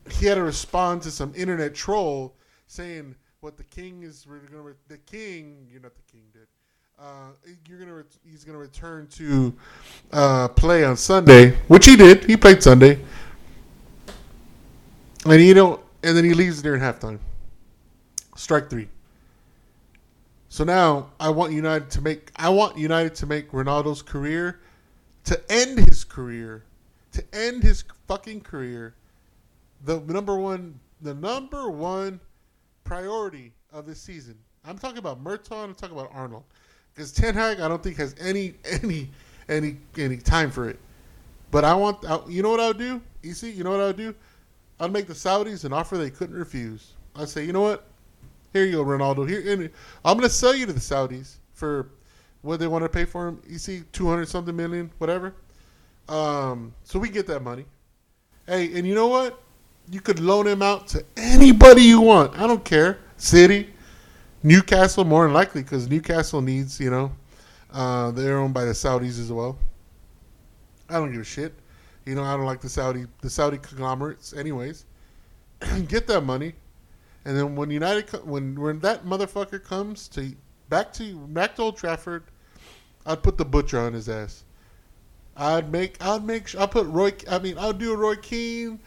He had to respond to some internet troll saying what the king is really going to. The king, you're not the king, dude. Uh, you're gonna. Ret- he's gonna return to uh, play on Sunday, which he did. He played Sunday, and you don't. And then he leaves during halftime. Strike three. So now I want United to make I want United to make Ronaldo's career to end his career, to end his fucking career. The number one the number one priority of this season. I'm talking about Murtough, I'm talking about Arnold. Because Ten Hag I don't think has any any any any time for it. But I want I, you know what I would do? See, you know what I would do? I'd make the Saudis an offer they couldn't refuse. I'd say, you know what? Here you go, Ronaldo. Here, I'm going to sell you to the Saudis for what they want to pay for him. See, two hundred something million, whatever. Um, so we get that money. Hey, and you know what? You could loan him out to anybody you want. I don't care. City, Newcastle, more than likely, because Newcastle needs, you know, uh, they're owned by the Saudis as well. I don't give a shit. You know, I don't like the Saudi the Saudi conglomerates, anyways. get that money, and then when United when when that motherfucker comes to back to back to Old Trafford, I'd put the butcher on his ass. I'd make I'd make I'd put Roy I mean I'll do a Roy Keane.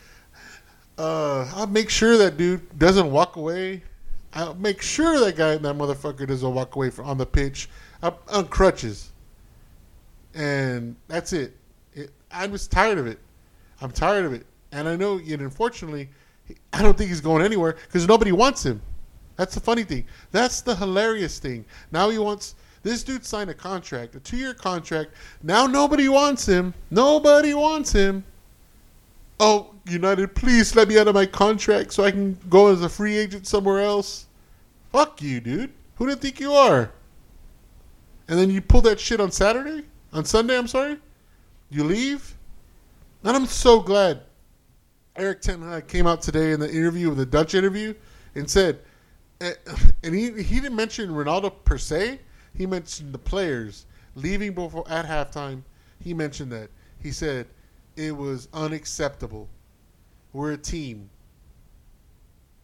Uh, I'll make sure that dude doesn't walk away. I'll make sure that guy that motherfucker doesn't walk away from, on the pitch on crutches. And that's it. it. I'm just tired of it. I'm tired of it. And I know, yet unfortunately, I don't think he's going anywhere because nobody wants him. That's the funny thing. That's the hilarious thing. Now he wants this dude signed a contract, a two year contract. Now nobody wants him. Nobody wants him. Oh, United, please let me out of my contract so I can go as a free agent somewhere else. Fuck you, dude. Who do you think you are? And then you pull that shit on Saturday? On Sunday, I'm sorry? You leave? And I'm so glad Erik Ten Hag came out today in the interview, the Dutch interview, and said, eh, and he he didn't mention Ronaldo per se. He mentioned the players leaving before at halftime. He mentioned that he said it was unacceptable. We're a team.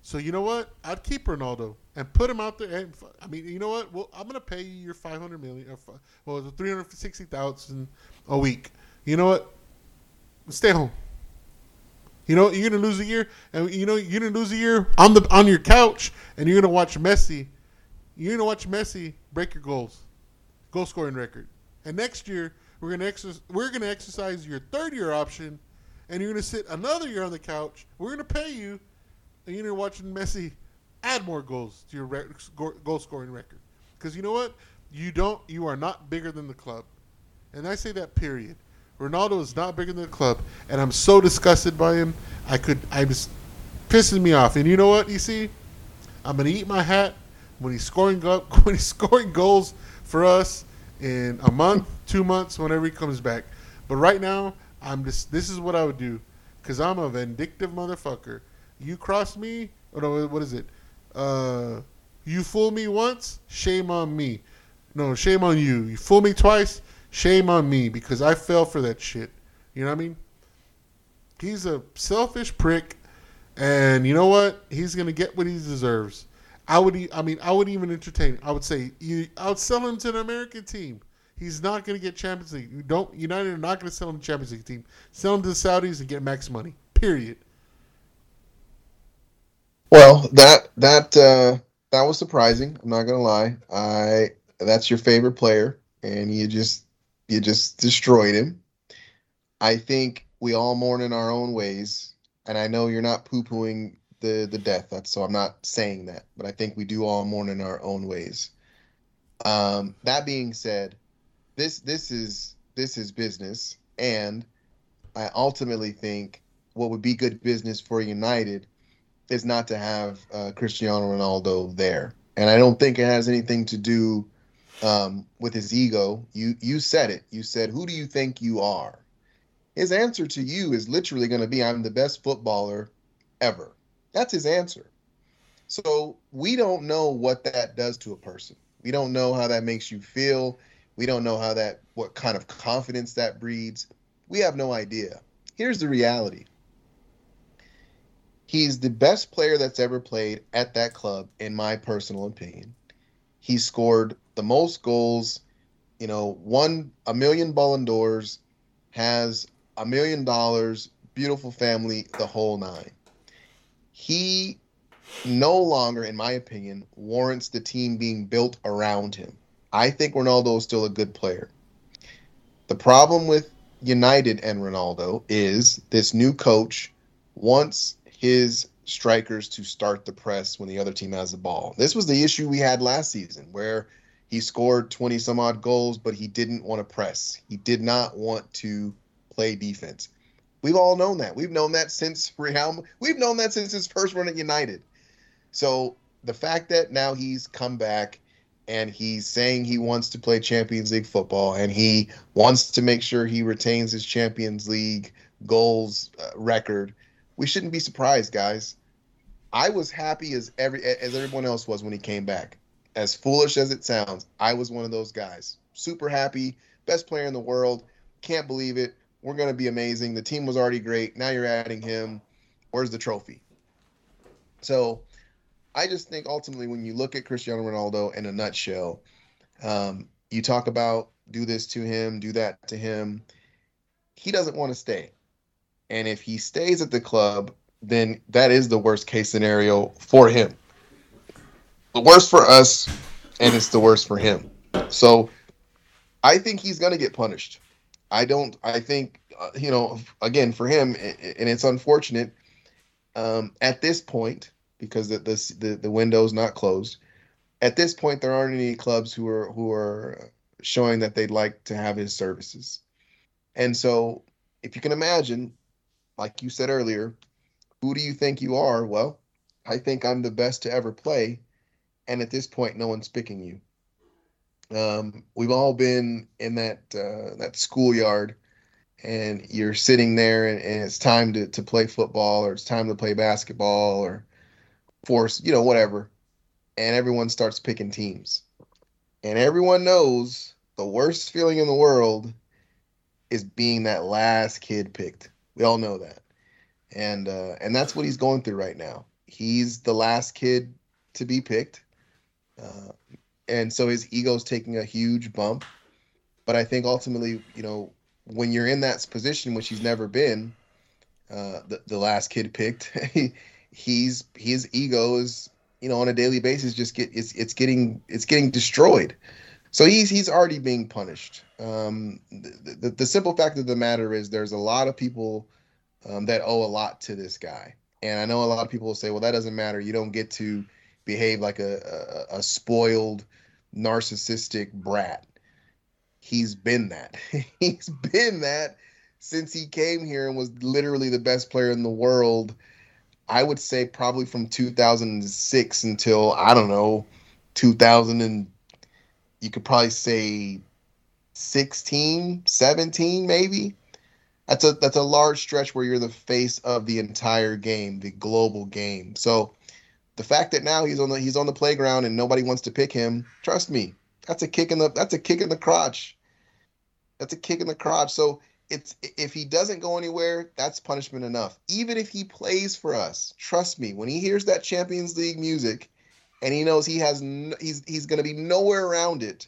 So you know what? I'd keep Ronaldo and put him out there. And I mean, you know what? Well, I'm gonna pay you your 500 million, or fi- well, the 360,000 a week. You know what? Stay home. You know you're gonna lose a year, and you know you're gonna lose a year on the on your couch, and you're gonna watch Messi. You're gonna watch Messi break your goals, goal scoring record. And next year we're gonna exercise, we're gonna exercise your third year option, and you're gonna sit another year on the couch. We're gonna pay you, and you're watching Messi add more goals to your goal scoring record. Because you know what, you don't, you are not bigger than the club, and I say that period. Ronaldo is not bigger than the club, and I'm so disgusted by him. I could, I'm just pissing me off. And you know what? You see, I'm gonna eat my hat when he's scoring go- when he's scoring goals for us in a month, two months, whenever he comes back. But right now, I'm just. This is what I would do, because I'm a vindictive motherfucker. You cross me, or no, what is it? Uh, you fool me once, shame on me. No, shame on you. You fool me twice, shame on me because I fell for that shit. You know what I mean? He's a selfish prick, and you know what? He's gonna get what he deserves. I would, I mean, I would even entertain. I would say, you, I would sell him to an American team. He's not gonna get Champions League. You don't United are not gonna sell him to Champions League team. Sell him to the Saudis and get max money. Period. Well, that that uh, that was surprising. I'm not gonna lie. I that's your favorite player, and you just you just destroyed him. I think we all mourn in our own ways, and I know you're not poo pooing the the death. That's so I'm not saying that, but I think we do all mourn in our own ways. Um, that being said, this this is this is business, and I ultimately think what would be good business for United is not to have uh, Cristiano Ronaldo there, and I don't think it has anything to do um, with his ego. You you said it. You said, "Who do you think you are?" His answer to you is literally going to be, "I'm the best footballer ever." That's his answer. So we don't know what that does to a person. We don't know how that makes you feel. We don't know how that what kind of confidence that breeds. We have no idea. Here's the reality. He's the best player that's ever played at that club, in my personal opinion. He scored the most goals, you know, won a million Ballon d'Ors, has a million dollars, beautiful family, the whole nine. He no longer, in my opinion, warrants the team being built around him. I think Ronaldo is still a good player. The problem with United and Ronaldo is this new coach wants his strikers to start the press when the other team has the ball. This was the issue we had last season where he scored 20 some odd goals, but he didn't want to press. He did not want to play defense. We've all known that. We've known that since Real. We've known that since his first run at United. So the fact that now he's come back and he's saying he wants to play Champions League football and he wants to make sure he retains his Champions League goals uh, record, we shouldn't be surprised, guys. I was happy as every as everyone else was when he came back. As foolish as it sounds, I was one of those guys. Super happy, best player in the world. Can't believe it. We're going to be amazing. The team was already great. Now you're adding him. Where's the trophy? So, I just think ultimately when you look at Cristiano Ronaldo in a nutshell, um, you talk about do this to him, do that to him. He doesn't want to stay. And if he stays at the club, then that is the worst case scenario for him. The worst for us, and it's the worst for him. So I think he's going to get punished. I don't, I think, uh, you know, again, for him, and it's unfortunate um, at this point, because the, the, the, the window's not closed. At this point, there aren't any clubs who are who are showing that they'd like to have his services. And so, if you can imagine, like you said earlier, who do you think you are? Well, I think I'm the best to ever play. And at this point, no one's picking you. Um, we've all been in that uh, that schoolyard, and you're sitting there, and, and, it's time to, to play football, or it's time to play basketball, or force, you know, whatever. And everyone starts picking teams, and everyone knows the worst feeling in the world is being that last kid picked. We all know that and uh, and that's what he's going through right now. He's the last kid to be picked, uh, and so his ego's taking a huge bump. But I think ultimately, you know, when you're in that position, which he's never been, uh, the the last kid picked, he's his ego is you know on a daily basis just get it's it's getting it's getting destroyed. So he's he's already being punished. Um, the, the, the simple fact of the matter is there's a lot of people um, that owe a lot to this guy. And I know a lot of people will say, well, that doesn't matter. You don't get to behave like a, a, a spoiled, narcissistic brat. He's been that. He's been that since he came here and was literally the best player in the world. I would say probably from 2006 until I don't know 2000 and you could probably say 16, 17 maybe that's a that's a large stretch where you're the face of the entire game, the global game. So the fact that now he's on the he's on the playground and nobody wants to pick him, trust me, that's a kick in the that's a kick in the crotch. That's a kick in the crotch. So it's if he doesn't go anywhere, that's punishment enough. Even if he plays for us, trust me, when he hears that Champions League music and he knows he has he's he's going to be nowhere around it,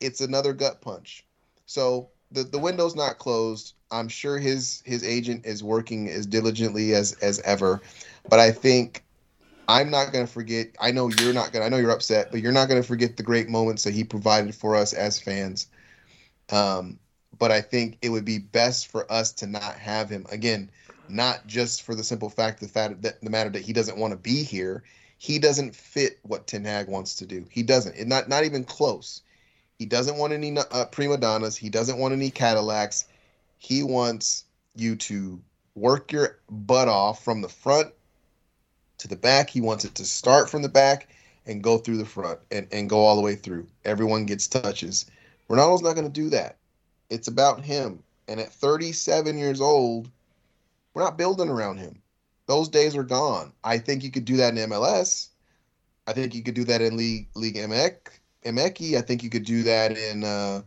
it's another gut punch. So the the window's not closed. I'm sure his his agent is working as diligently as as ever, but I think I'm not going to forget. I know you're not going. to I know you're upset, but you're not going to forget the great moments that he provided for us as fans. Um, but I think it would be best for us to not have him again, not just for the simple fact the fact that the matter that he doesn't want to be here. He doesn't fit what Ten Hag wants to do. He doesn't. It not not even close. He doesn't want any uh, prima donnas. He doesn't want any Cadillacs. He wants you to work your butt off from the front to the back. He wants it to start from the back and go through the front and, and go all the way through. Everyone gets touches. Ronaldo's not going to do that. It's about him. And at 37 years old, we're not building around him. Those days are gone. I think you could do that in MLS. I think you could do that in League League MX. MX. I think you could do that in uh,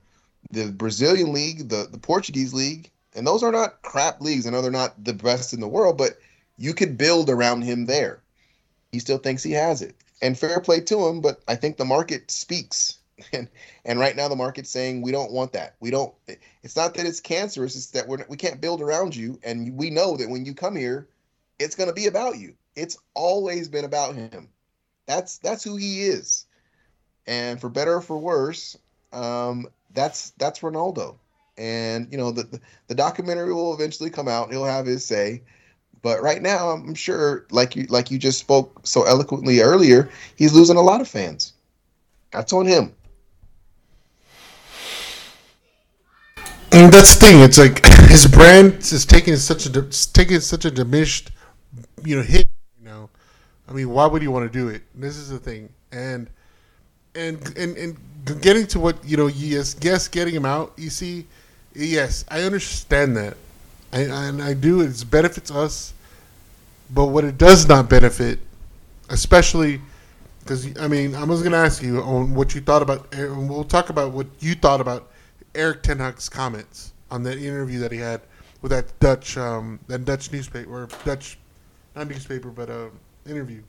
the Brazilian league, the the Portuguese league, and those are not crap leagues. I know they're not the best in the world, but you could build around him there. He still thinks he has it, and fair play to him. But I think the market speaks, and and right now the market's saying we don't want that. We don't. It's not that it's cancerous. It's that we're we can't build around you, and we know that when you come here, it's going to be about you. It's always been about him. That's that's who he is, and for better or for worse, um, that's that's Ronaldo. And you know the the documentary will eventually come out. He'll have his say. But right now, I'm sure, like you like you just spoke so eloquently earlier, he's losing a lot of fans. That's on him. And that's the thing. It's like his brand is taking such a taking such a diminished, you know, hit. You know, I mean, why would you want to do it? This is the thing, and and and and getting to what you know, yes, yes, getting him out. You see, yes, I understand that, I, and I do. It benefits us, but what it does not benefit, especially because I mean, I was going to ask you on what you thought about. and We'll talk about what you thought about Erik Ten Hag's comments on that interview that he had with that Dutch um, that Dutch newspaper or Dutch not newspaper but uh, interview.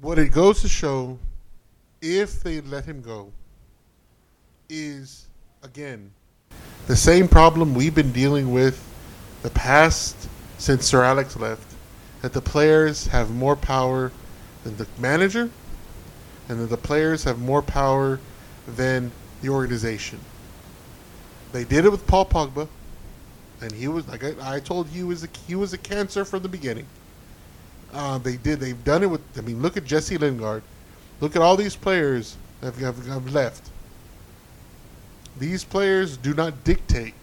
What it goes to show, if they let him go, is again the same problem we've been dealing with the past since Sir Alex left. That the players have more power than the manager, and that the players have more power than the organization. They did it with Paul Pogba, and he was like I, I told you, he was a, he was a cancer from the beginning. Uh, they did. They've done it with. I mean, look at Jesse Lingard. Look at all these players that have, have, have left. These players do not dictate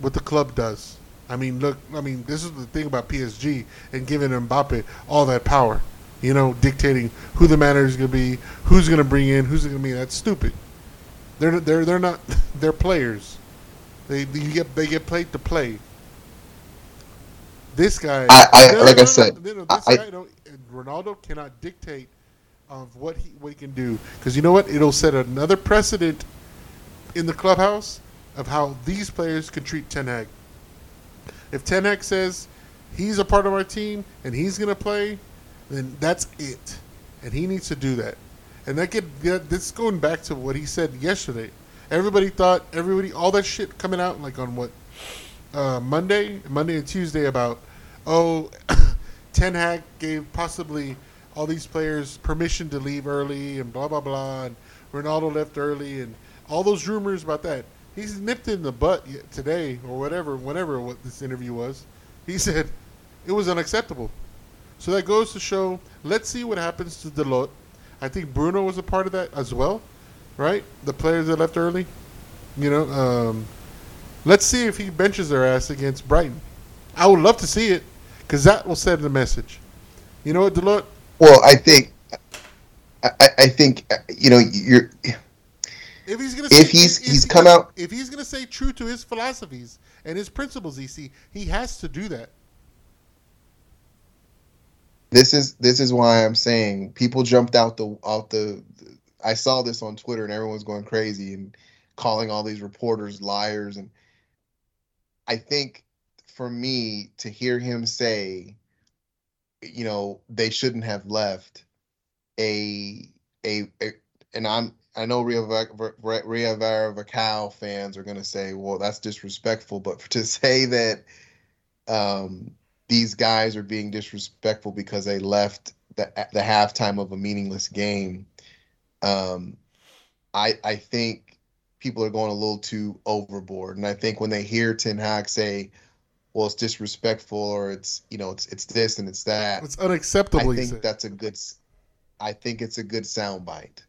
what the club does. I mean, look. I mean, this is the thing about PSG and giving Mbappe all that power. You know, dictating who the manager is going to be, who's going to bring in, who's going to be. That's stupid. They're they're they're not. They're players. They you get they get paid to play. This guy, I- I- like I said, no, no, this I- guy don't, Ronaldo cannot dictate of what he what he can do because you know what? It'll set another precedent in the clubhouse of how these players can treat Ten Hag. If Ten Hag says he's a part of our team and he's gonna play, then that's it, and he needs to do that. And that get this going back to what he said yesterday. Everybody thought everybody all that shit coming out like on what uh, Monday, Monday and Tuesday about oh, Ten Hag gave possibly all these players permission to leave early and blah blah blah, and Ronaldo left early and all those rumors about that. He's nipped in the butt today or whatever, whatever what this interview was. He said it was unacceptable. So that goes to show. Let's see what happens to Dalot. I think Bruno was a part of that as well, right? The players that left early. You know, um, let's see if he benches their ass against Brighton. I would love to see it because that will send the message. You know what, Dalot? Well, I think, I, I- I think uh, you know you're. If he's gonna, If he's- he's he- come out- if he's gonna say true to his philosophies and his principles, EC, he has to do that. This is this is why I'm saying people jumped out the out the. I saw this on Twitter and everyone's going crazy and calling all these reporters liars and. I think for me to hear him say, you know, they shouldn't have left a a, a and I'm I know Ria Va- Vacal fans are going to say, well, that's disrespectful, but to say that um, these guys are being disrespectful because they left the the halftime of a meaningless game, um, I I think people are going a little too overboard, and I think when they hear Ten Hag say, "Well, it's disrespectful," or it's you know it's it's this and it's that, It's unacceptable. I think that's a good. I think it's a good soundbite.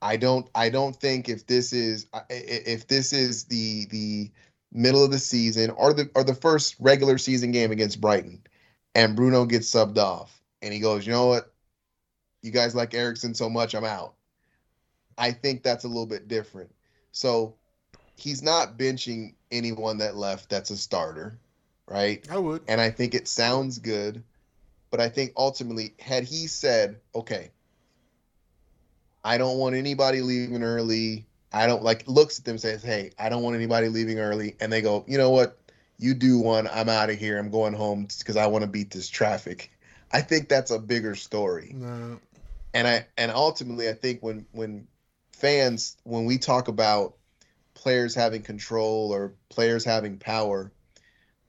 I don't. I don't think if this is if this is the the middle of the season or the or the first regular season game against Brighton, and Bruno gets subbed off, and he goes, you know what, you guys like Eriksen so much, I'm out. I think that's a little bit different. So he's not benching anyone that left that's a starter, right? I would. and I think it sounds good, but I think ultimately, had he said, "Okay, I don't want anybody leaving early," I don't like looks at them says, "Hey, I don't want anybody leaving early," and they go, "You know what? You do one. I'm out of here. I'm going home because I want to beat this traffic." I think that's a bigger story No. and I and ultimately I think when when fans when we talk about players having control or players having power,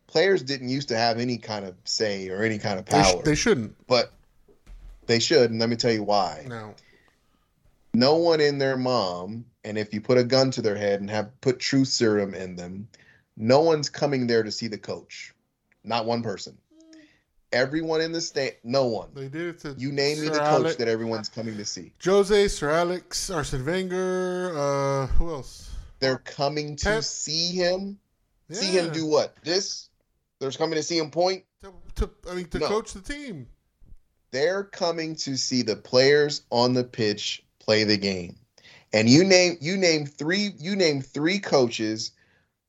players didn't used to have any kind of say or any kind of They, sh- power, they shouldn't. but they should. And let me tell you why. No. No one in their mom, and if you put a gun to their head and have put truth serum in them, no one's coming there to see the coach. Not one person. Everyone in the state, no one. They did it to You name me the coach that everyone's coming to see. Jose, Sir Alex, Arsene Wenger. Uh, who else? They're coming to Pep. see him. See him do what? This? They're coming to see him point. To, to, I mean, to No. coach the team. They're coming to see the players on the pitch play the game. And you name you name three you name three coaches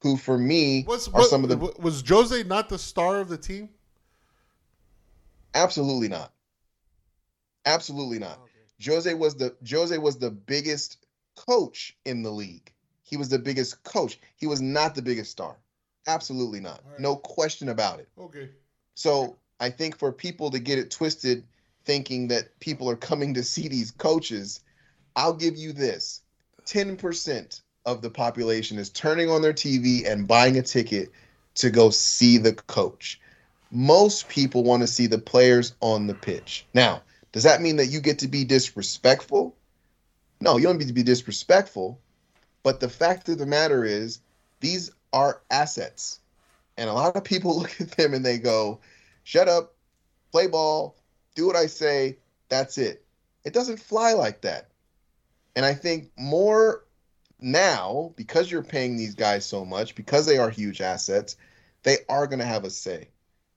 who for me Was are what, some of the was Jose not the star of the team? absolutely not. Absolutely not. Jose was the Jose was the biggest coach in the league. He was the biggest coach. He was not the biggest star. Absolutely not. Right. No question about it. Okay. So I think for people to get it twisted, thinking that people are coming to see these coaches, I'll give you this 10% of the population is turning on their TV and buying a ticket to go see the coach. Most people want to see the players on the pitch. Now, does that mean that you get to be disrespectful? No, you don't need to be disrespectful. But the fact of the matter is, these are assets. And a lot of people look at them and they go, shut up, play ball, do what I say, that's it. It doesn't fly like that. And I think more now, because you're paying these guys so much, because they are huge assets, they are going to have a say.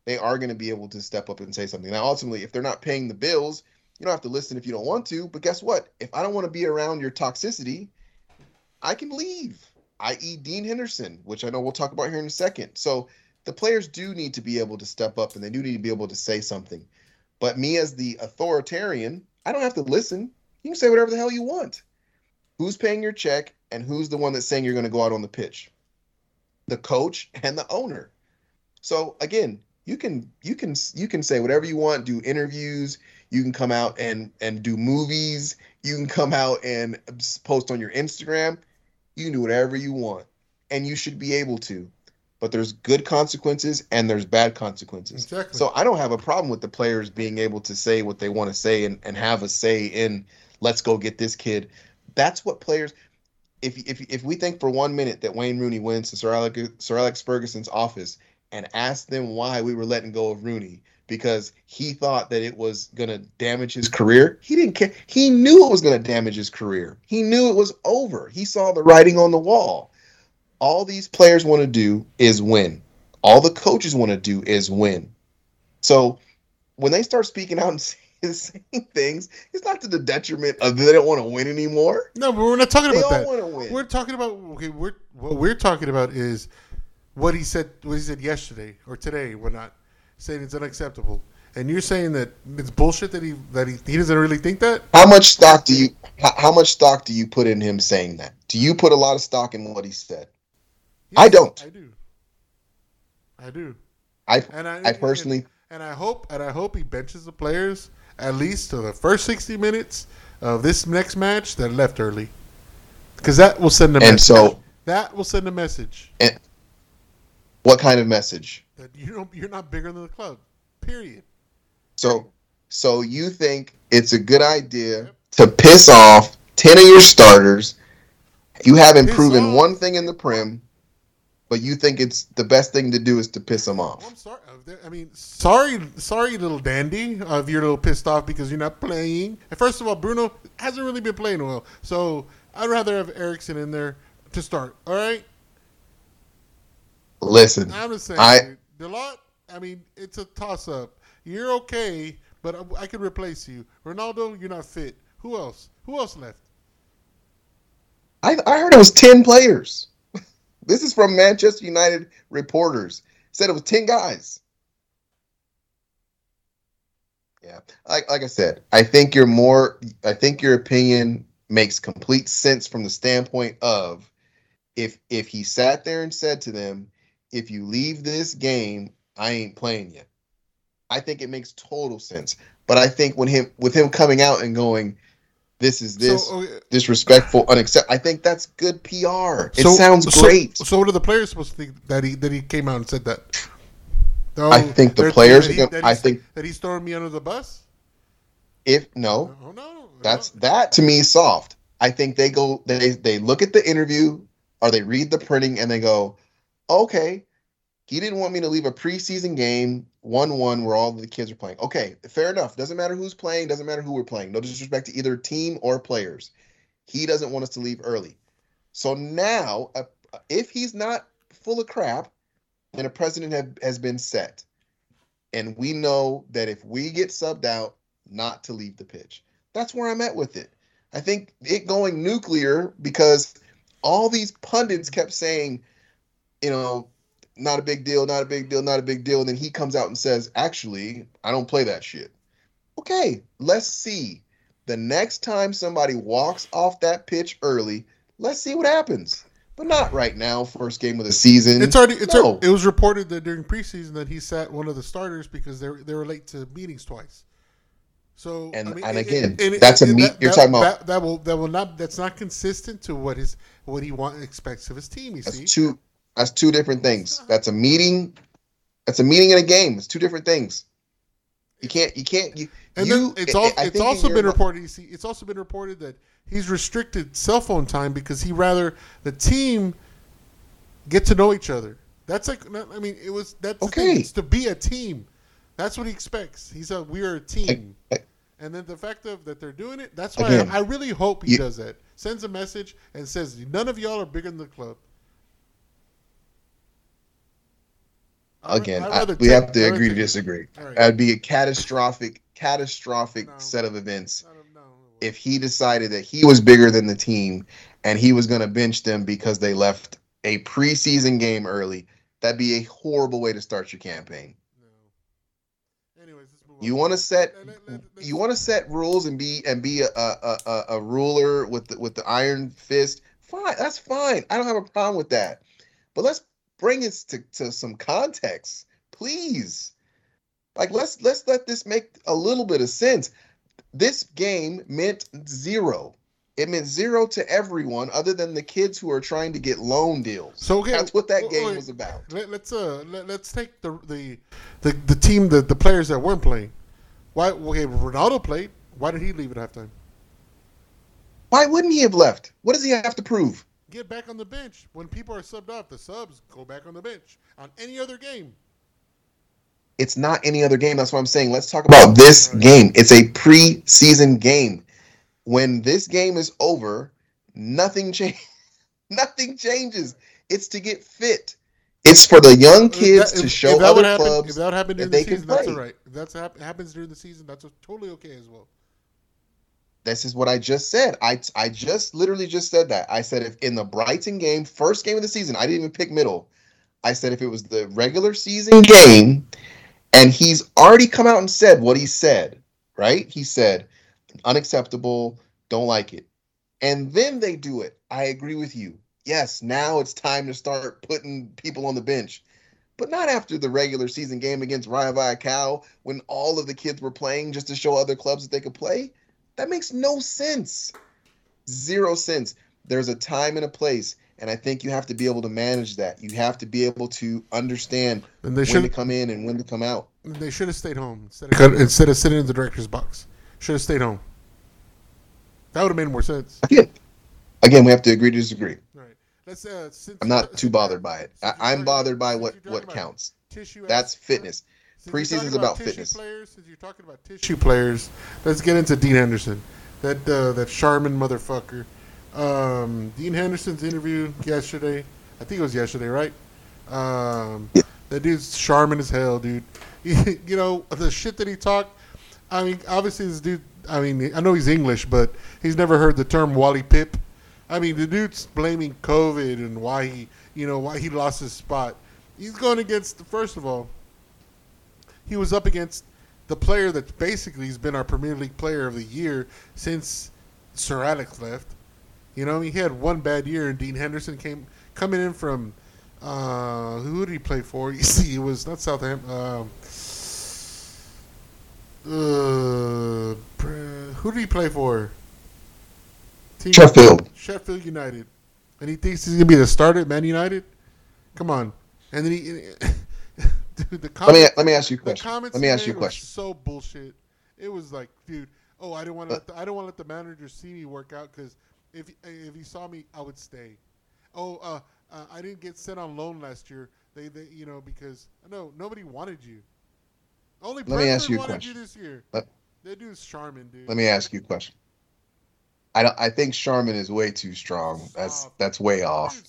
They are going to be able to step up and say something. Now, ultimately, if they're not paying the bills, you don't have to listen if you don't want to. But guess what? If I don't want to be around your toxicity, I can leave, i.e., Dean Henderson, which I know we'll talk about here in a second. So the players do need to be able to step up and they do need to be able to say something. But me, as the authoritarian, I don't have to listen. You can say whatever the hell you want. Who's paying your check and who's the one that's saying you're going to go out on the pitch? The coach and the owner. So again, you can you can you can say whatever you want, do interviews, you can come out and and do movies, you can come out and post on your Instagram, you can do whatever you want, and you should be able to. But there's good consequences and there's bad consequences. Exactly. So I don't have a problem with the players being able to say what they want to say and, and have a say in let's go get this kid. That's what players if if if we think for one minute that Wayne Rooney went to Sir Alex, Sir Alex Ferguson's office and asked them why we were letting go of Rooney because he thought that it was going to damage his career, he didn't care. He knew it was going to damage his career. He knew it was over. He saw the writing on the wall. All these players want to do is win. All the coaches want to do is win. So when they start speaking out and saying things, it's not to the detriment of they don't want to win anymore. No, but we're not talking They about that. want to win. We're talking about okay. We're what we're talking about is what he said. What he said yesterday or today, we're not saying it's unacceptable. And you're saying that it's bullshit that he that he, he doesn't really think that. How much stock do you how, how much stock do you put in him saying that? Do you put a lot of stock in what he said? I don't. I do. I do. I And I, I personally and I hope and I hope he benches the players at least to the first 60 minutes of this next match that left early, because that will send a and message. so that will send a message And what kind of message? that you don't you're not bigger than the club. Period. So so you think it's a good idea to piss off 10 of your starters. You haven't Piss proven off? one thing in the Prem, but you think it's the best thing to do is to piss them Well, off. I'm sorry. uh, I mean, sorry, sorry, little dandy, uh, if you're a little pissed off because you're not playing. And first of all, Bruno hasn't really been playing well, so I'd rather have Eriksen in there to start. All right, Listen, I'm just saying, I- dude. I mean, it's a toss up. You're okay, but I, I could replace you. Ronaldo, you're not fit. Who else? Who else left? I, I heard it was 10 players. This is from Manchester United reporters. Said it was 10 guys. Yeah. Like, like I said, I think you're more, I think your opinion makes complete sense from the standpoint of if if he sat there and said to them, if you leave this game, I ain't playing you. I think it makes total sense. But I think when him with him coming out and going, this is this So, okay, disrespectful, unacceptable. I think that's good PR. It so- sounds great. So, what are the players supposed to think that he that he came out and said that? No, I think the players that he- gonna- I think- that he's throwing me under the bus. If no, Oh no, that's no. that to me soft. I think they go they they look at the interview or they read the printing and they go, okay, he didn't want me to leave a preseason game one one where all the kids are playing. Okay, fair enough. Doesn't matter who's playing. Doesn't matter who we're playing. No disrespect to either team or players. He doesn't want us to leave early. So now, uh, if he's not full of crap, then a precedent have, has been set. And we know that if we get subbed out, not to leave the pitch. That's where I'm at with it. I think it going nuclear because all these pundits kept saying, you know, not a big deal, not a big deal, not a big deal. And then he comes out and says, actually, I don't play that shit. Okay, let's see. The next time somebody walks off that pitch early, let's see what happens. But not right now, first game of the season. It's already. It's No. already- it was reported that during preseason that he sat one of the starters because they they were late to meetings twice. So And- I mean, and again, it- that's a meet- that- you're that- talking about- that, that will that will not that's not consistent to what his what he want expects of his team. You That's see, two. That's two different things. That's a meeting. That's a meeting and a game. It's two different things. You can't. You can't. You. and you, then it's all I it's also been reported. You see, it's also been reported that he's restricted cell phone time because he rather the team get to know each other. That's like I mean, it was that's the thing. Okay. It's to be a team. That's what he expects. He's a we are a team. I- And then the fact of that they're doing it, that's why Again, I, I really hope he you- does that. Sends a message and says, "None of y'all are bigger than the club." Again, I- we have to agree to disagree. Right. That'd be a catastrophic, catastrophic No. set of events if he decided that he was bigger than the team and he was going to bench them because they left a preseason game early. That'd be a horrible way to start your campaign. No. Anyways, You want to set you want to set rules and be and be a a, a, a ruler with the, with the iron fist. Fine, that's fine. I don't have a problem with that. But let's bring it to, to some context, please. Like let's let's let this make a little bit of sense. This game meant zero. It meant zero to everyone other than the kids who are trying to get loan deals. So, okay, that's what that wait, game wait. was about. Let, let's uh let, let's take the the the, the team the, the players that weren't playing. Why? Okay, Ronaldo played. Why did he leave at halftime? Why wouldn't he have left? What does he have to prove? Get back on the bench when people are subbed off. The subs go back on the bench on any other game. It's not any other game. That's what I'm saying. Let's talk about this game. It's a preseason game. When this game is over, nothing change. nothing changes. It's to get fit. It's for the young uh, kids If that- to if- show if that other happen, clubs. If that would happen that during the season, that's all right. If that's hap- happens during the season, that's totally okay as well. This is what I just said. I I just literally just said that. I said if in the Brighton game, first game of the season, I didn't even pick middle. I said if it was the regular season game, and he's already come out and said what he said, right? He said unacceptable, don't like it. And then they do it. I agree with you. Yes, now it's time to start putting people on the bench. But not after the regular season game against Rayo Vallecano when all of the kids were playing just to show other clubs that they could play. That makes no sense. Zero sense. There's a time and a place, and I think you have to be able to manage that. You have to be able to understand And they when to come in and when to come out. they should have stayed home instead of instead of sitting in the director's box. Should have stayed home. That would have made more sense. Again, again, we have to agree to disagree. All right. Let's. Uh, I'm not too bothered by it. I, I'm bothered by what what counts. Tissue That's fitness. Since you're Preseason's talking about fitness. Players, since you're talking about tissue players, let's get into Dean Henderson, that uh, that Charmin motherfucker. Um, Dean Henderson's interview yesterday. I think it was yesterday, right? Um, that dude's Charmin as hell, dude. you know the shit that he talked. I mean, obviously this dude. I mean, I know he's English, but he's never heard the term Wally Pipp. I mean, the dude's blaming COVID and why he, you know, why he lost his spot. He's going against. First of all, he was up against the player that basically has been our Premier League player of the year since Sir Alex left. You know, he had one bad year, and Dean Henderson came coming in from uh, who did he play for? You see, it was not Southampton. Um, uh, who did he play for? Team- Sheffield. Sheffield United, and he thinks he's gonna be the starter at Man United. Come on, and then he. Dude, the Let me let me ask you a the question. comments Let me ask you a question. So bullshit. It was like, dude, oh, I didn't want to. Let I don't want to let the manager see me work out because if if he saw me, I would stay. Oh, uh, uh, I didn't get sent on loan last year. They, they, you know, because no, nobody wanted you. Only Let me ask you a question. you this year. Let- that dude's Charmin, dude. Let me ask you a question. I don't. I think Charmin is way too strong. That's Soft. that's way off.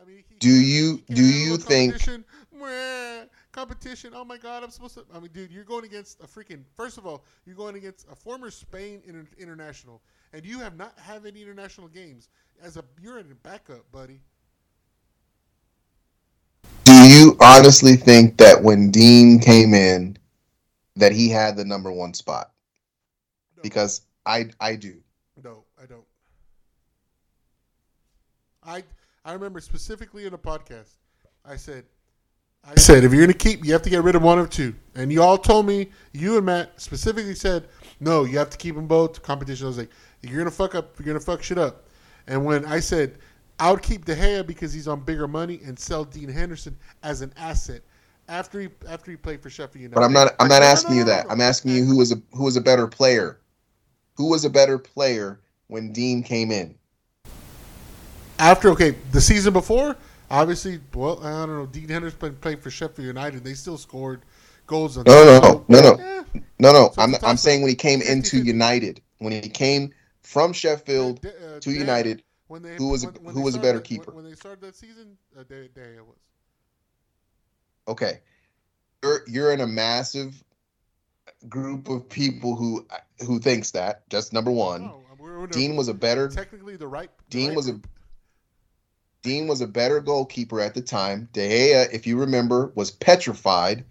I mean, he, Do you- do can handle handle you think- competition. Oh my god, I'm supposed to. I mean, dude, you're going against a freaking. First of all, you're going against a former Spain inter- international, and you have not have any international games. As a, you're in a backup, buddy. Do you honestly think that when Dean came in, that he had the number one spot? No, Because I I do. no, I don't. I I remember specifically in a podcast, I said, I said if you're gonna keep, you have to get rid of one of two. And you all told me, you and Matt specifically said, no, you have to keep them both. Competition. I was like, you're gonna fuck up. You're gonna fuck shit up. And when I said I would keep De Gea because he's on bigger money and sell Dean Henderson as an asset after he after he played for Sheffield United. But I'm not I'm not no, asking you that. I'm asking you who was a who was a better player. Who was a better player when Dean came in? After okay, the season before, obviously, well, I don't know. Dean Henderson played for Sheffield United. They still scored goals. On No, no, no, no, no. Yeah, No, no. So I'm I'm saying when he came into United, when he came from Sheffield De- uh, to United, when they, who was a- when- when who was a better that- keeper? When, they started that season, uh, De, De Gea was. okay, you're you're in a massive group of people who who thinks that. Just number one, No, Dean was a better technically the right. the Dean right was a. Dean was a better goalkeeper at the time. De Gea, if you remember, was petrified,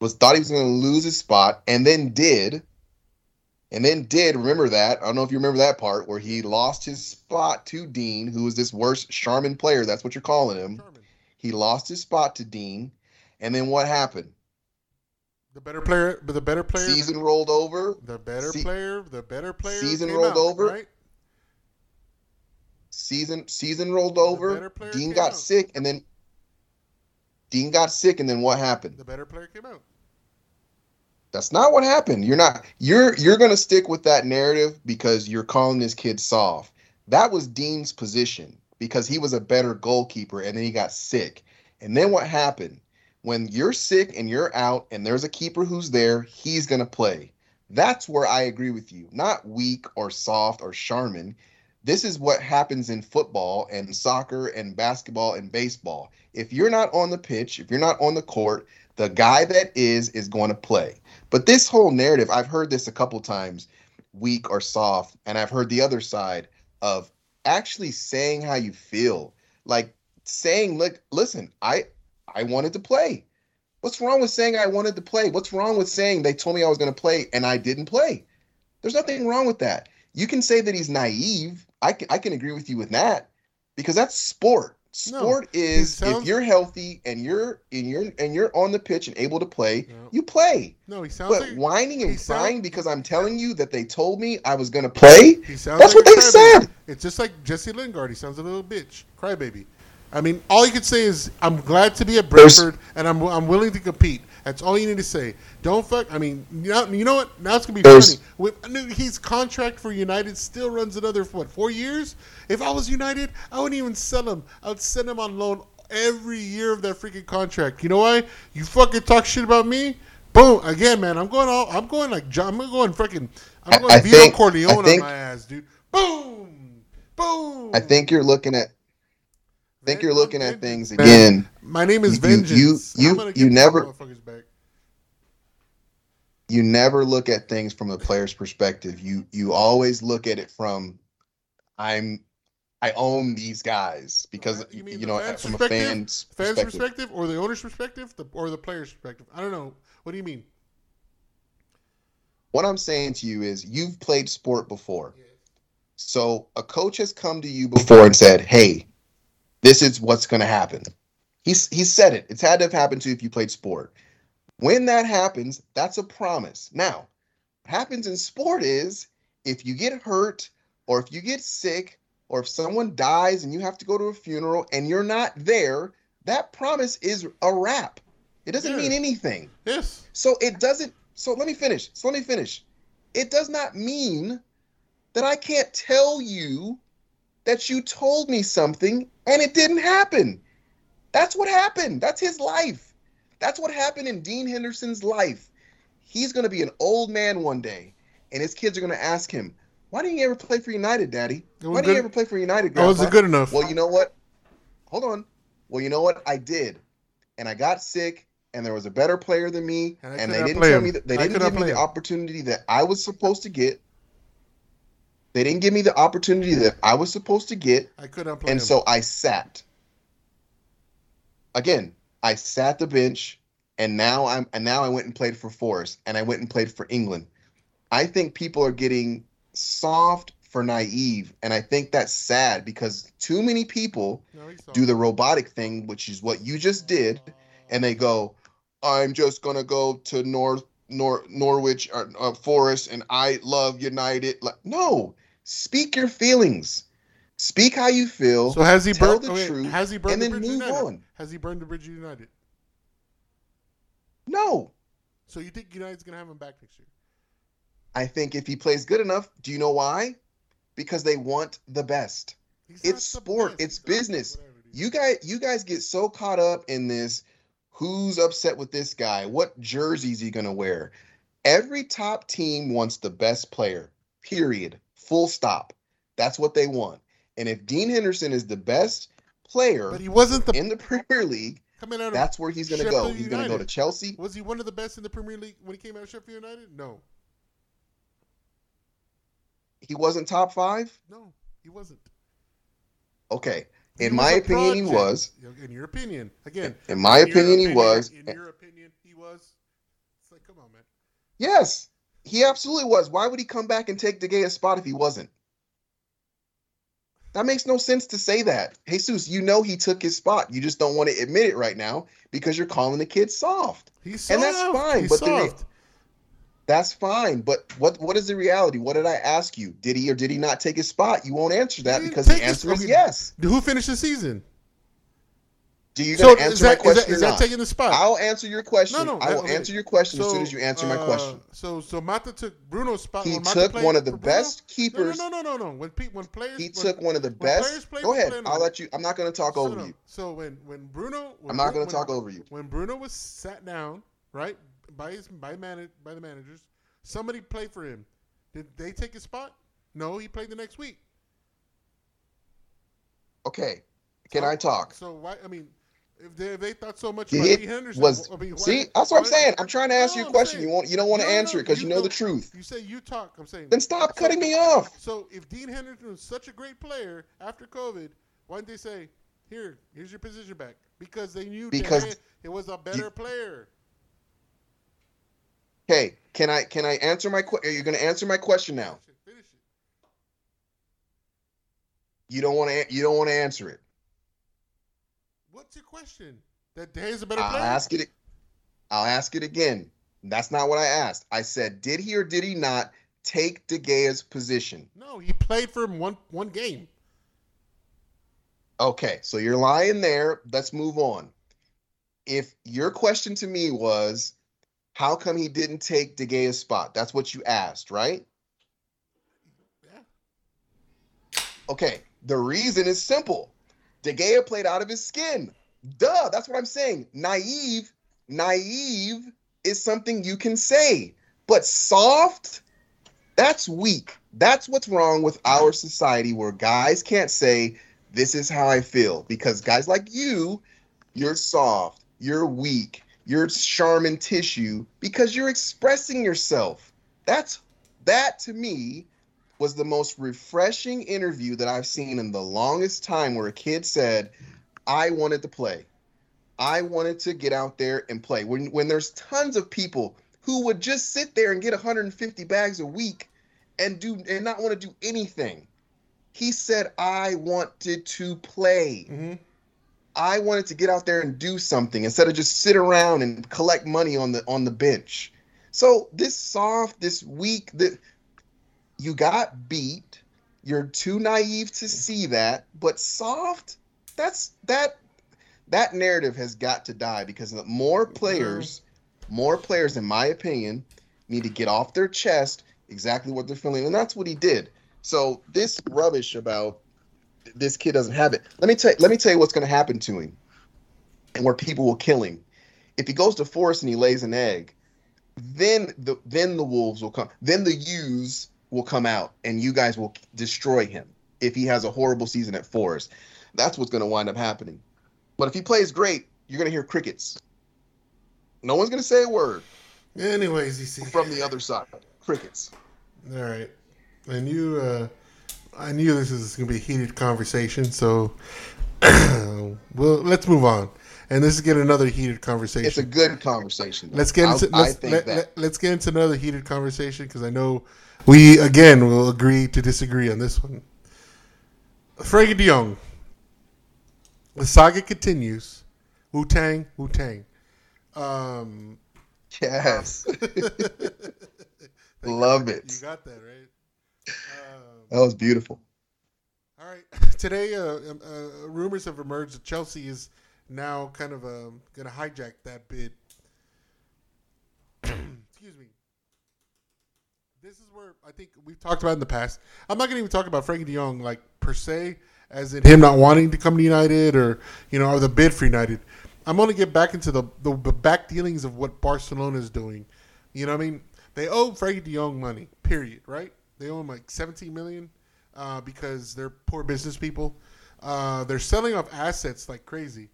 was thought he was going to lose his spot, and then did, and then did. Remember that? I don't know if you remember that part where he lost his spot to Dean, who was this worst Charmin player. That's what you're calling him. Sherman. He lost his spot to Dean, and then what happened? The better player, but the better player, Season rolled over. the better se- player, the better player. season rolled out, over. Right? Season season rolled over. Dean got out. sick, and then Dean got sick, and then what happened? The better player came out. That's not what happened. You're not you're you're gonna stick with that narrative because you're calling this kid soft. That was Dean's position because he was a better goalkeeper and then he got sick. And then what happened? When you're sick and you're out and there's a keeper who's there, he's gonna play. That's where I agree with you. Not weak or soft or Charmin. This is what happens in football and soccer and basketball and baseball. If you're not on the pitch, if you're not on the court, the guy that is is going to play. But this whole narrative, I've heard this a couple times, weak or soft, and I've heard the other side of actually saying how you feel. Like saying, look, listen, I I wanted to play. What's wrong with saying I wanted to play? What's wrong with saying they told me I was going to play and I didn't play? There's nothing wrong with that. You can say that he's naive. I can, I can agree with you with that because that's sport. No, Sport is sounds- if you're healthy and you're and you're and you're on the pitch and able to play, Yeah. you play. No, he sounds But like whining and sound- crying because I'm telling you that they told me I was gonna play. he sounds That's like what they said. It's just like Jesse Lingard. He sounds a little bitch, crybaby. I mean, all you could say is, "I'm glad to be at There's- Brentford, and I'm I'm willing to compete." That's all you need to say. Don't fuck. I mean, you know, you know what? Now it's gonna be There's- funny. With, I his contract for United still runs another what four years? If I was United, I wouldn't even sell him. I would send him on loan every year of that freaking contract. You know why? You fucking talk shit about me. Boom! Again, man. I'm going all. I'm going like John. I'm going freaking. I'm I- going I Vito think- Corleone think- on my ass, dude. Boom! Boom! I think you're looking at I think you're looking at things again. My name is You- you- Vengeance. you- I'm gonna you never- back. You never look at things from the player's perspective. You you always look at it from I'm I own these guys because Uh, you you know from a fan's Fans' perspective. perspective, or the owner's perspective, the, or the player's perspective. I don't know. What do you mean? What I'm saying to you is you've played sport before. So a coach has come to you before and said, "Hey, this is what's going to happen." He's he said it. It's had to have happened to you if you played sport. When that happens, that's a promise. Now, what happens in sport is if you get hurt or if you get sick or if someone dies and you have to go to a funeral and you're not there, that promise is a wrap. It doesn't Yeah. mean anything. Yes. So it doesn't. So let me finish. So let me finish. It does not mean that I can't tell you that you told me something and it didn't happen. That's what happened. That's his life. That's what happened in Dean Henderson's life. He's going to be an old man one day, and his kids are going to ask him, "Why didn't you ever play for United, Daddy? Why didn't you ever play for United, I wasn't good enough. Well, you know what? Hold on. Well, you know what? I did. And I got sick and there was a better player than me, And and they didn't tell him. me that they I didn't give me play the opportunity that I was supposed to get. They didn't give me the opportunity that I was supposed to get, I couldn't play and him. so I sat. Again, I sat the bench, and now I'm and now I went and played for Forest, and I went and played for England. I think people are getting soft for naive, and I think that's sad because too many people No, do the robotic thing, which is what you just did, and they go, "I'm just gonna go to North Nor Norwich or uh, Forest, and I love United." Like, no, speak your feelings, speak how you feel. So has he tell burned the okay, truth, Has he burned and the then bridge move United? on. Has he burned the bridge United? No, So you think United's gonna have him back next year? I think if he plays good enough, do you know why? Because they want the best. He's It's sport, best. it's He's business. You guys, you guys get so caught up in this. Who's upset with this guy? What jerseys he gonna wear? Every top team wants the best player. Period. Full stop. That's what they want. And if Dean Henderson is the best player But he wasn't the in the Premier League, coming out that's where he's gonna go. Sheffield He's gonna go to Chelsea. was he one of the best in the Premier League when he came out of Sheffield United? No, He wasn't top five. no, he wasn't. Okay. In my opinion, he was. In your opinion, again. In my in your opinion, he was. In your opinion, he was. It's like, come on, man. Yes, he absolutely was. Why would he come back and take De Gea's spot if he wasn't? That makes no sense to say that. Jesus, you know he took his spot. You just don't want to admit it right now because you're calling the kid soft. He's soft. And that's fine, He's but re- That's fine. But what what is the reality? What did I ask you? Did he or did he not take his spot? You won't answer that because the his- answer is yes. Who finished the season? Do you So is answer that, my is question that, or is that not? taking the spot? I'll answer your question. No, no, I will okay. answer your question as soon as you answer my uh, question. So, so Mata took Bruno's spot. He took one of the best keepers. No, no, no, no, no. When pe- when players, He when, took one of the best. Go ahead. I'll let you. I'm not going to talk over no. you. So when when Bruno, when I'm not going to talk over you. When Bruno was sat down, right by his by man by the managers, somebody played for him. Did they take his spot? No, he played the next week. Okay. Can So- I talk? So why? I mean, if they, if they thought so much about Lee Henderson, was I mean, why- see? That's what I'm saying. I'm trying to ask No, you a question. saying- You won't. You don't want to No, no, answer it because you know the truth. You say you talk. I'm saying. Then stop So- cutting me off. So if Dean Henderson was such a great player after COVID, why didn't they say, "Here, here's your position back"? Because they knew Because it was a better player. Hey, Can I? Can I answer my? question? Are you going to answer my question now? Finish it. Finish it. You don't want to. You don't want to answer it. What's your question? That Day is a better I'll player. ask it. I'll ask it again. That's not what I asked. I said, did he or did he not take De Gea's position? No, he played for him one one game. Okay, so you're lying there. Let's move on. If your question to me was, how come he didn't take De Gea's spot? That's what you asked, right? Yeah. Okay, the reason is simple. De Gea played out of his skin. Duh, that's what I'm saying. Naive, naive is something you can say, but soft, that's weak. That's what's wrong with our society where guys can't say, This is how I feel. Because guys like you, you're soft, you're weak, you're Charmin tissue because you're expressing yourself. That's that to me was the most refreshing interview that I've seen in the longest time where a kid said, I wanted to play. I wanted to get out there and play. When when there's tons of people who would just sit there and get 150 bags a week and do and not want to do anything. He said, I wanted to play. Mm-hmm. I wanted to get out there and do something instead of just sit around and collect money on the on the bench. So this soft, this weak, that you got beat. You're too naive to see that, but soft. That's that. That narrative has got to die because the more players, more players, in my opinion, need to get off their chest exactly what they're feeling, and that's what he did. So this rubbish about this kid doesn't have it. Let me tell let me tell you what's going to happen to him, and where people will kill him. If he goes to Forest and he lays an egg, then the then the wolves will come. Then the ewes will come out, and you guys will destroy him if he has a horrible season at Forest. That's what's going to wind up happening. But if he plays great, you're going to hear crickets. No one's gonna say a word Anyways, you see. from the other side. Crickets. All right. I knew uh, I knew this was going to be a heated conversation, so well, let's move on. And this is get another heated conversation. It's a good conversation. though. let's get into I let's, let, let, us get into another heated conversation because I know we again will agree to disagree on this one. Frenkie De Jong. The saga continues. Wu Tang, Wu Tang. Um, Yes. Love you it. You got that right. Um, That was beautiful. All right. Today, uh, um, uh, rumors have emerged that Chelsea is now kind of um, to hijack that bid. Excuse me. This is where I think we've talked about in the past. I'm not to even talk about Frenkie De Jong like per se, as in him not wanting to come to United or you know or the bid for United. I'm to get back into the, the the back dealings of what Barcelona is doing. You know what I mean? They owe Frenkie De Jong money. Period. Right? They owe him like 17 million uh, because they're poor business people. Uh, they're selling off assets like crazy.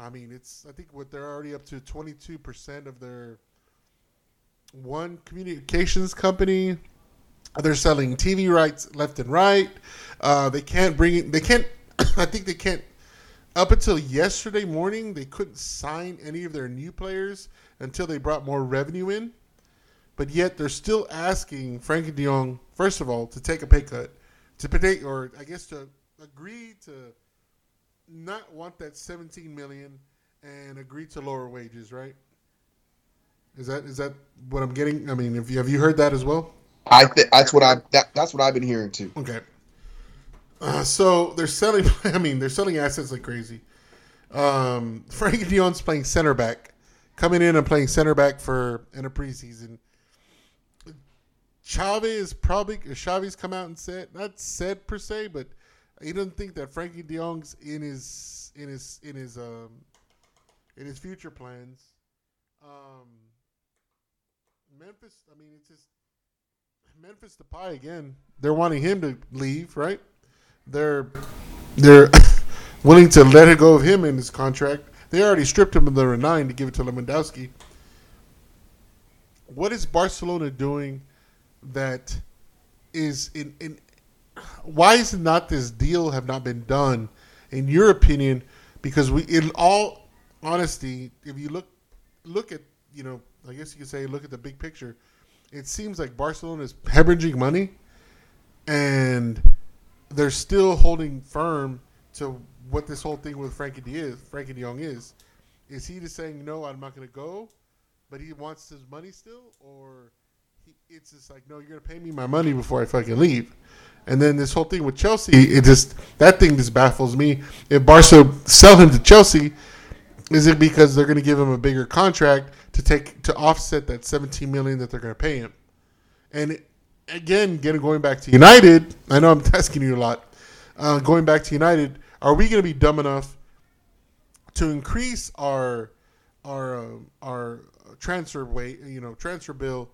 I mean, it's I think what they're already up to 22 percent of their one communications company. They're selling TV rights left and right. Uh, they can't bring it. They can't. I think they can't. Up until yesterday morning, they couldn't sign any of their new players until they brought more revenue in. But yet they're still asking Frenkie De Jong, first of all, to take a pay cut, to pay, or I guess to agree to not want that 17 million and agree to lower wages, right? Is that is that what I'm getting? I mean, if you, have you heard that as well? I th- that's what I that, that's what I've been hearing too. Okay. Uh, so they're selling. I mean, they're selling assets like crazy. Um, Frenkie De Jong's playing center back, coming in and playing center back for in a preseason. Is probably Xavi's come out and said not said per se, but he doesn't think that Frenkie De Jong's in his in his in his um in his future plans. Um, Memphis. I mean, it's just Memphis Depay again. They're wanting him to leave, right? They're they're willing to let it go of him in his contract. They already stripped him of the nine to give it to Lewandowski. What is Barcelona doing that is in in why is not this deal have not been done in your opinion? Because we in all honesty if you look look at you know i guess you could say look at the big picture it seems like barcelona is hemorrhaging money and they're still holding firm to what this whole thing with frenkie de is frenkie de jong is. Is he just saying no i'm not going to go but he wants his money still or it's just like no you're to pay me my money before i fucking leave and then this whole thing with Chelsea, it just that thing just baffles me. If Barca sell him to Chelsea, is it because they're to give him a bigger contract to take to offset that 17 million that they're to pay him? And again, getting going back to United, I know I'm asking you a lot. Uh, going back to United, are we to be dumb enough to increase our our um, our transfer weight, you know, transfer bill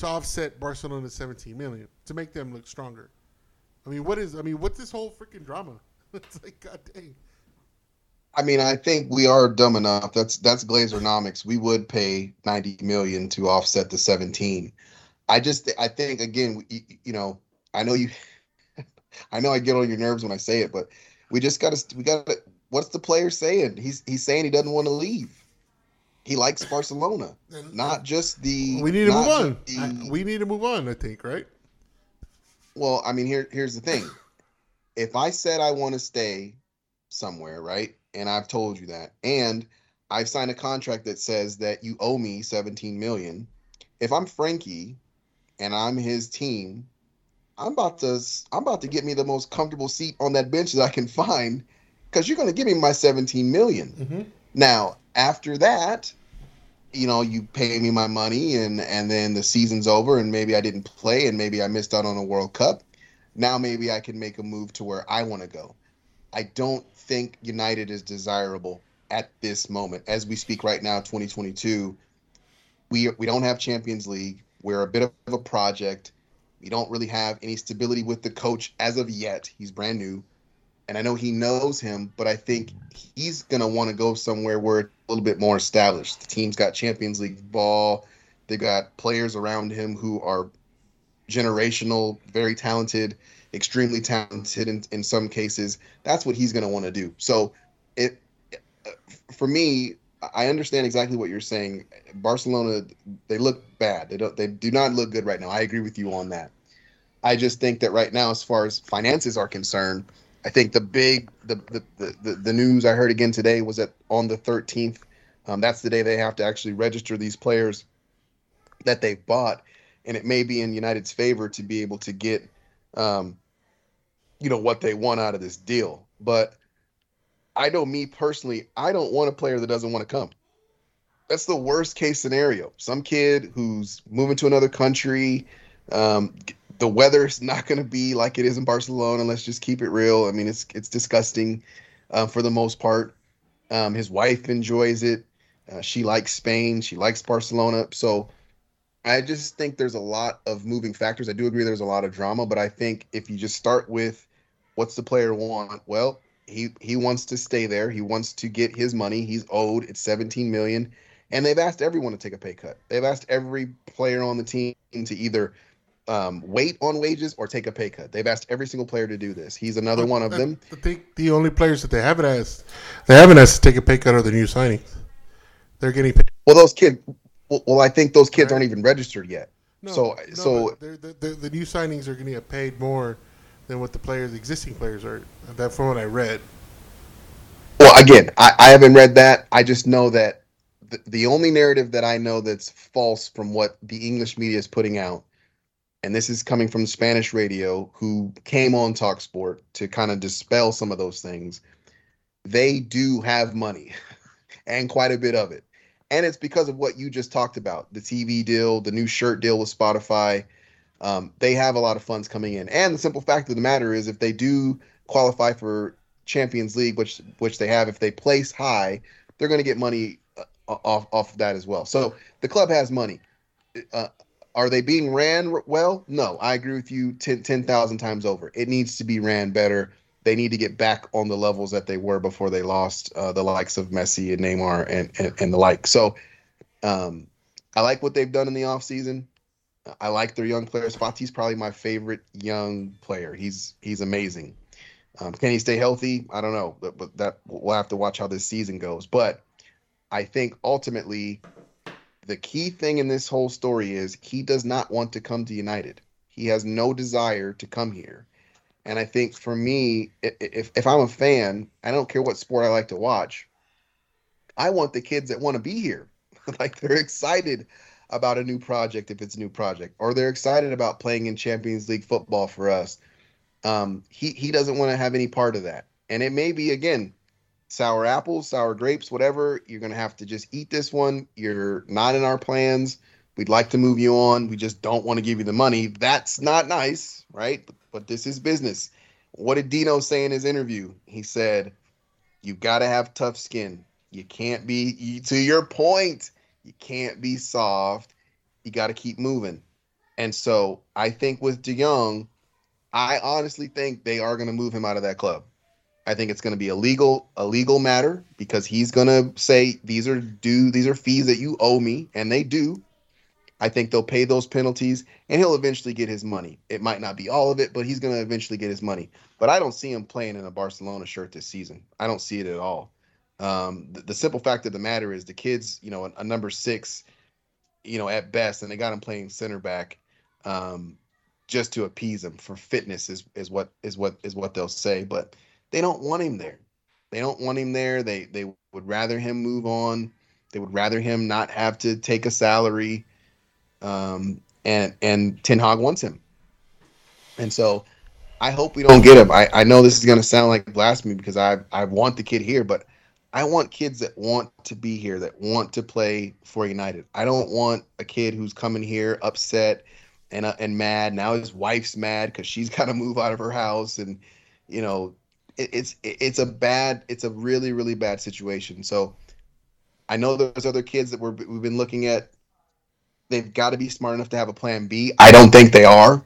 to offset Barcelona's 17 million to make them look stronger? I mean, what is? I mean, what's this whole freaking drama? it's like, god dang. I mean, I think we are dumb enough. That's that's Glazernomics. We would pay ninety million to offset the seventeen. I just I think again, you, you know, I know you, I know I get on your nerves when I say it, but we just got to we got to. What's the player saying? He's he's saying he doesn't want to leave. He likes Barcelona, And- not just the. we need to move on. just I, we need to move on. I think, right? Well, I mean, here here's the thing. If I said I want to stay somewhere, right? And I've told you that, and I've signed a contract that says that you owe me 17 million. If I'm Frenkie and I'm his team, I'm about to I'm about to get me the most comfortable seat on that bench that I can find cuz you're going to give me my 17 million. Mm-hmm. Now, after that, you know, you pay me my money and and then the season's over and maybe I didn't play and maybe I missed out on a World Cup. Now maybe I can make a move to where I want to go. I don't think United is desirable at this moment as we speak right now 2022. We we don't have Champions League. We're a bit of a project. We don't really have any stability with the coach as of yet. He's brand new. And I know he knows him, but I think he's gonna want to go somewhere where it's a little bit more established. The team's got Champions League ball. They got players around him who are generational, very talented, extremely talented in, in some cases. That's what he's gonna want to do. So it for me, I understand exactly what you're saying. Barcelona, they look bad. They don't. They do not look good right now. I agree with you on that. I just think that right now, as far as finances are concerned, I think the big the the the, the news I heard again today was that on the 13th, um, that's the day they have to actually register these players that they've bought, and it may be in United's favor to be able to get, um, you know, what they want out of this deal. But I know me personally, I don't want a player that doesn't want to come. That's the worst case scenario. Some kid who's moving to another country, um, the weather's not going to be like it is in Barcelona. Let's just keep it real. I mean, it's it's disgusting uh, for the most part. Um, his wife enjoys it. Uh, she likes Spain. She likes Barcelona. So I just think there's a lot of moving factors. I do agree there's a lot of drama, but I think if you just start with what's the player want, well, he he wants to stay there. He wants to get his money. He's owed. It's 17 million, and they've asked everyone to take a pay cut. They've asked every player on the team to either um, wait on wages or take a pay cut. They've asked every single player to do this. He's another one of them. I think the only players that they haven't asked, they haven't asked to take a pay cut are the new signings. They're getting paid. Well, those kids. Well, well I think those kids aren't even registered yet. No, so no, so they're- the, the, the new signings are going to get paid more than what the players, existing players are. That from what I read. Well, again, I, I haven't read that. I just know that the, the only narrative that I know that's false from what the English media is putting out, and this is coming from Spanish radio, who came on Talksport to kind of dispel some of those things. They do have money, and quite a bit of it, and it's because of what you just talked about: the TV deal, the new shirt deal with Spotify. Um, they have a lot of funds coming in, and the simple fact of the matter is, if they do qualify for Champions League, which which they have, if they place high, they're going to get money uh, off off of that as well. So the club has money. Uh, are they being ran well? No, I agree with you 10,000 10, times over. It needs to be ran better. They need to get back on the levels that they were before they lost uh, the likes of Messi and Neymar and, and, and the like. So um, I like what they've done in the offseason. I like their young players. Fati's probably my favorite young player. He's he's amazing. Um, can he stay healthy? I don't know, but, but that we'll have to watch how this season goes. But I think ultimately the key thing in this whole story is he does not want to come to United. He has no desire to come here. And I think for me, if if I'm a fan, I don't care what sport I like to watch. I want the kids that want to be here. like they're excited about a new project if it's a new project, or they're excited about playing in Champions League football for us. Um, he he doesn't want to have any part of that, and it may be again sour apples, sour grapes, whatever. You're gonna have to just eat this one. You're not in our plans. We'd like to move you on. We just don't want to give you the money. That's not nice, right? But, but this is business. What did Deano say in his interview? He said, "You got to have tough skin. You can't be you, to your point. You can't be soft. You got to keep moving." And so I think with De Jong, I honestly think they are going to move him out of that club. I think it's going to be a legal a legal matter because he's going to say these are due these are fees that you owe me and they do. I think they'll pay those penalties and he'll eventually get his money. It might not be all of it, but he's going to eventually get his money. But I don't see him playing in a Barcelona shirt this season. I don't see it at all. Um, the, the, simple fact of the matter is the kids, you know, a, a, number six, you know, at best, and they got him playing center back. Um, just to appease him for fitness is is what is what is what they'll say but they don't want him there. They don't want him there. They they would rather him move on. They would rather him not have to take a salary um and and Ten Hag wants him. And so I hope we don't get him. I I know this is going to sound like blasphemy because I I want the kid here but I want kids that want to be here that want to play for United. I don't want a kid who's coming here upset and uh, and mad. Now his wife's mad because she's got to move out of her house, and you know, it, it's it's a bad, it's a really really bad situation. So I know there's other kids that we're we've been looking at. They've got to be smart enough to have a plan B. I don't think they are,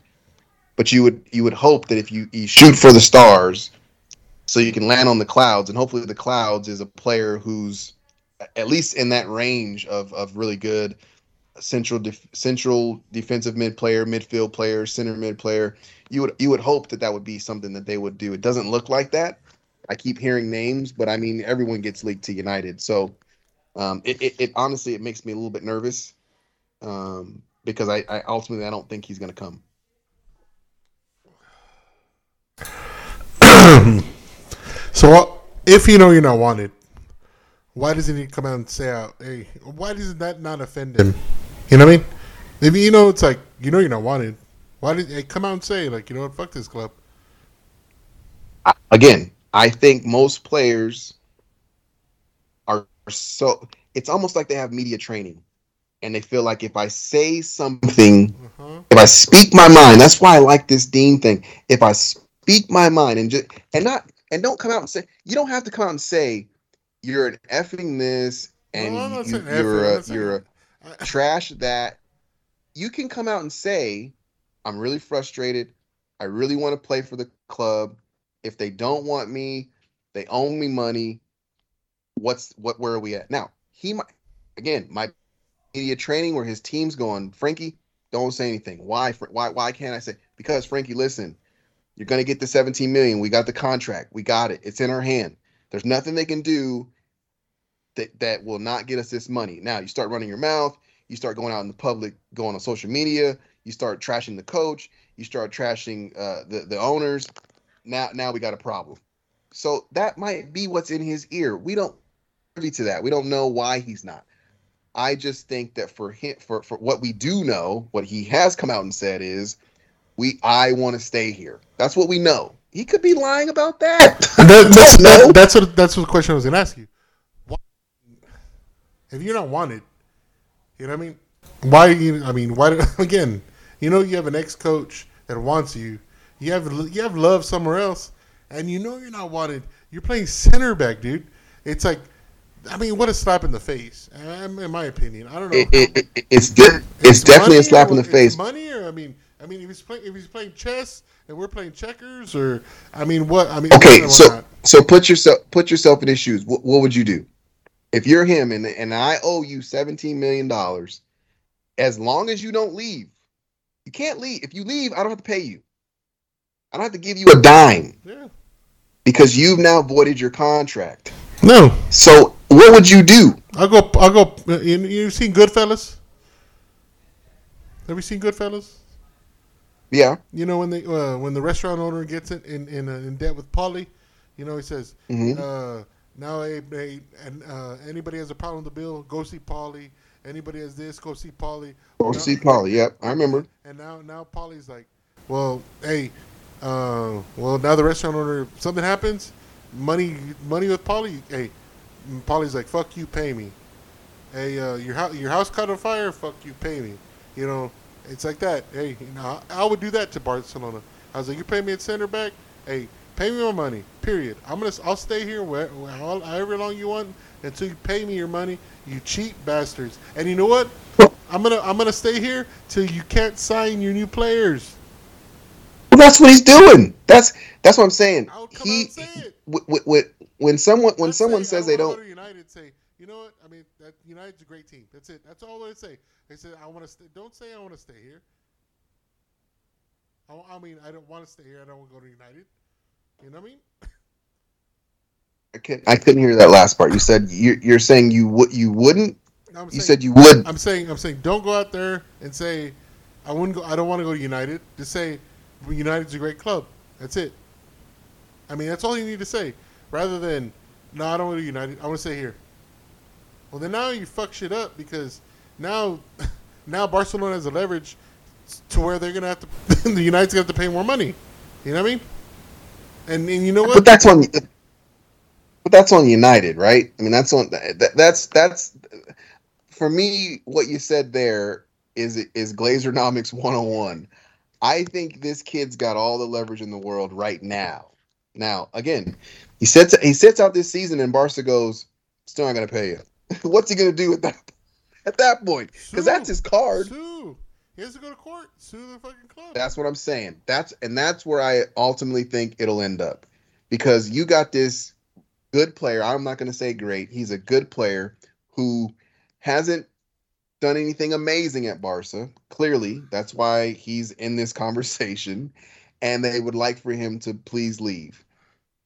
but you would you would hope that if you you shoot for the stars, so you can land on the clouds, and hopefully the clouds is a player who's at least in that range of of really good central def- central defensive mid player, midfield player, center mid player. You would you would hope that that would be something that they would do. It doesn't look like that. I keep hearing names, but I mean everyone gets leaked to United, so um, it, it, it honestly it makes me a little bit nervous um, because I, I ultimately I don't think he's going to come. So if you know you're not wanted, why doesn't he come out and say out? Hey, why does that not offend him? You know what I mean? If you know it's like you know you're not wanted, why did hey, come out and say like you know what? Fuck this club. Again, I think most players are so it's almost like they have media training and they feel like if I say something, Uh-huh. if I speak my mind, that's why I like this Dean thing. If I speak my mind and just and not and don't come out and say you don't have to come out and say you're an effing this and you, effing, a you're a trash that you can come out and say i'm really frustrated. I really want to play for the club. If they don't want me they owe me money. What's what where are we at? Now he might again my media training where his team's going frenkie don't say anything. Why why why can't i say because frenkie listen you're going to get the 17 million. We got the contract. We got it. It's in our hand. There's nothing they can do that that will not get us this money. Now you start running your mouth, you start going out in the public, going on social media, you start trashing the coach, you start trashing uh, the the owners. Now now we got a problem. So that might be what's in his ear. We don't privy to that. We don't know why he's not. I just think that for him, for for what we do know, what he has come out and said is, we I want to stay here. That's what we know. He could be lying about that. That, that's, that, that's what that's what the question I was gonna ask you. If you're not wanted, you know what I mean? Why? You, I mean, why? do- Again, you know, you have an ex-coach that wants you. You have you have love somewhere else, and you know you're not wanted. You're playing center back, dude. It's like, I mean, what a slap in the face. In my opinion, I don't know. It, it, it, it's good. It's, definitely a slap in the face. Money, or I mean, I mean, if he's playing, if he's playing chess and we're playing checkers, or I mean, what? I mean, Okay, so not? so put yourself put yourself in his shoes. What, what would you do if you're him and and I owe you seventeen million dollars? As long as you don't leave, you can't leave. If you leave, I don't have to pay you. I don't have to give you a dime yeah. because you've now voided your contract. No, So what would you do? I'll go. I'll go. uh, You, you seen Goodfellas? Have you seen Goodfellas? Yeah. You know when they uh, when the restaurant owner gets in in in, uh, in debt with Paulie, you know he says, Mhm. uh, "Now, hey, hey, and uh, anybody has a problem with the bill, go see Paulie. Anybody has this, go see Paulie." Go Now- see Paulie. Yep, I remember. And now now Paulie's like, "Well, hey, uh, well now the restaurant owner something happens, money money with Paulie. Hey, Paulie's like, fuck you, pay me. Hey, uh, your house your house caught on fire. Fuck you, pay me. You know, it's like that. Hey, you know, I, I would do that to Barcelona. I was like, you pay me at center back. Hey, pay me my money. Period. I'm gonna I'll stay here where, where however long you want until you pay me your money. You cheap bastards. And you know what? I'm gonna I'm gonna stay here till you can't sign your new players. Well, that's what he's doing. That's that's what I'm saying. I would come He out and say it. w- w- when someone when I'd someone say, says they don't Go to United, say, you know what? I mean, that United's a great team. That's it. That's all I say. They said, I want to stay. Don't say I want to stay here. I, I mean, I don't want to stay here. I don't want to go to United. You know what I mean? I couldn't, I couldn't hear that last part. You said you're, you're saying you would you wouldn't. You said you would. I'm saying. I'm saying. Don't go out there and say, I wouldn't go. I don't want to go to United. Just say, United's a great club. That's it. I mean, that's all you need to say, rather than, no, I don't want to United. I want to stay here. Well, then now you fuck shit up because now, now Barcelona has a leverage to where they're gonna have to. the United's gonna have to pay more money. You know what I mean? And and you know what? But that's on. But that's on United, right? I mean, that's on. That, that's that's for me. What you said there is is Glazernomics 101. I think this kid's got all the leverage in the world right now. Now, again, he sets he sets out this season, and Barca goes, "Still not going to pay you." What's he going to do at that at that point? Because that's his card. Sue. He has to go to court. Sue the fucking club. That's what I'm saying. That's and that's where I ultimately think it'll end up, because you got this good player. I'm not going to say great. He's a good player who hasn't done anything amazing at Barca. Clearly, that's why he's in this conversation, and they would like for him to please leave.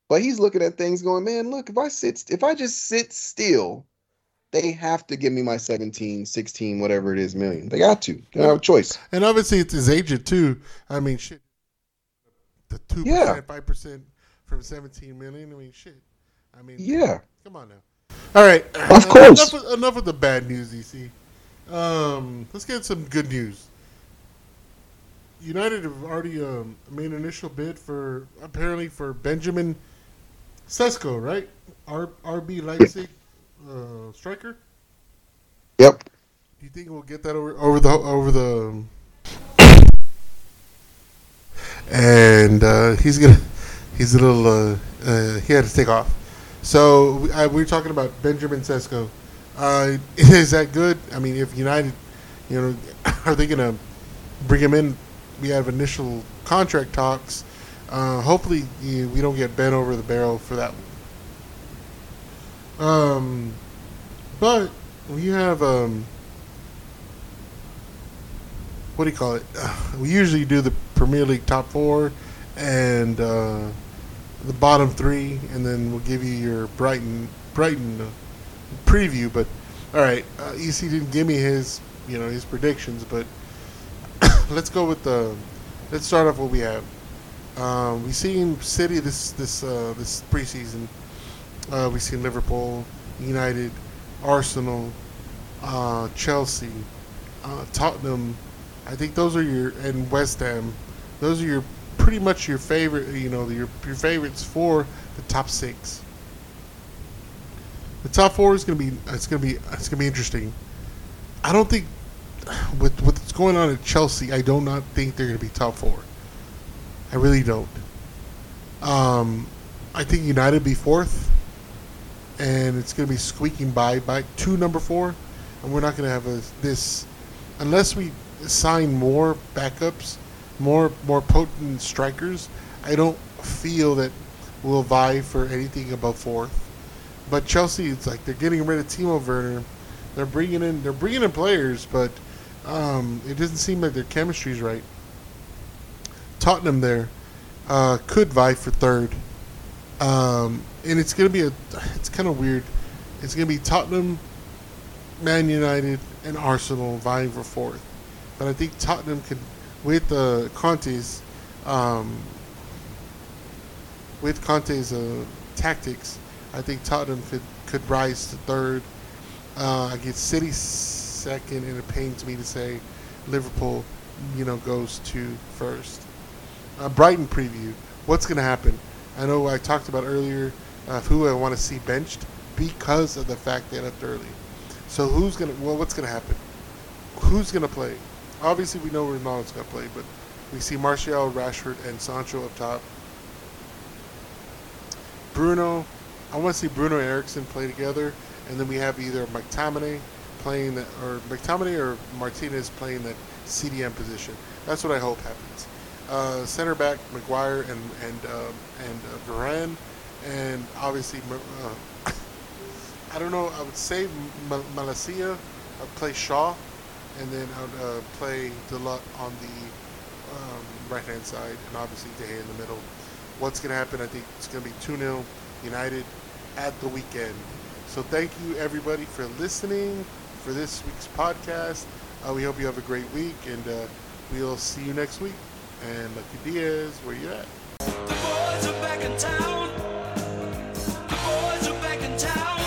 But he's looking at things going, man, look, if I sit if I just sit still, they have to give me my 17, 16, whatever it is million. They got to. They don't have a choice. And obviously, it's his agent too. I mean, shit. The two percent, five percent from seventeen million. I mean, shit. I mean, Yeah. Come on now. All right. Of course. Enough, enough of the bad news, EC. Um, let's get some good news. United have already um, made an initial bid for apparently for Benjamin Sesko, right? R- RB Leipzig uh, striker. Yep. Do you think we'll get that over over the over the? And uh, he's gonna, he's a little. Uh, uh, he had to take off. So we, I, we were talking about Benjamin Sesko. Uh, is that good? I mean, if United, you know, are they gonna bring him in? We have initial contract talks. Uh, hopefully, you, we don't get bent over the barrel for that one. Um, but we have um, what do you call it? we usually do the Premier League top four and uh, the bottom three, and then we'll give you your Brighton Brighton uh, preview. But all right, uh, EC didn't give me his you know his predictions, but let's go with the let's start off what we have. Um, we seen City this this uh, this preseason. Uh, we seen Liverpool, United, Arsenal, uh, Chelsea, uh, Tottenham. I think those are your and West Ham. Those are your pretty much your favorite. You know your your favorites for the top six. The top four is gonna be it's gonna be it's gonna be interesting. I don't think with what's going on at Chelsea, I do not think they're gonna be top four. I really don't. Um, I think United be fourth, and it's going to be squeaking by by two number four, and we're not going to have a, this unless we sign more backups, more more potent strikers. I don't feel that we'll vie for anything above fourth. But Chelsea, it's like they're getting rid of Timo Werner. They're bringing in they're bringing in players, but um, it doesn't seem like their chemistry's right. Tottenham there uh, could vie for third, um, and it's gonna be a. It's kind of weird. It's gonna be Tottenham, Man United, and Arsenal vying for fourth. But I think Tottenham could, with the Conte's, um, with Conte's uh, tactics, I think Tottenham could could rise to third. Uh, I get City second, and it pains me to say Liverpool, you know, goes to first uh, Brighton preview. What's going to happen? I know I talked about earlier uh, who I want to see benched because of the fact they left early. So who's to? Well, what's to happen? Who's to play? Obviously, we know Ronaldo's to play, but we see Martial, Rashford, and Sancho up top. Bruno, I want to see Bruno and Eriksen play together, and then we have either McTominay playing that, or McTominay or Martinez playing that CDM position. That's what I hope happens uh, center back Maguire and and um, and uh, Varane, and obviously uh, I don't know. I would say M- Malacia. I'd play Shaw, and then I would uh, play Dalot on the um, right hand side, and obviously De Gea in the middle. What's going to happen? I think it's going to be 2 0 United at the weekend. So thank you everybody for listening for this week's podcast. Uh, we hope you have a great week, and uh, we'll see you next week. And Lucky Diaz, where you at? The boys are back in town. The boys are back in town.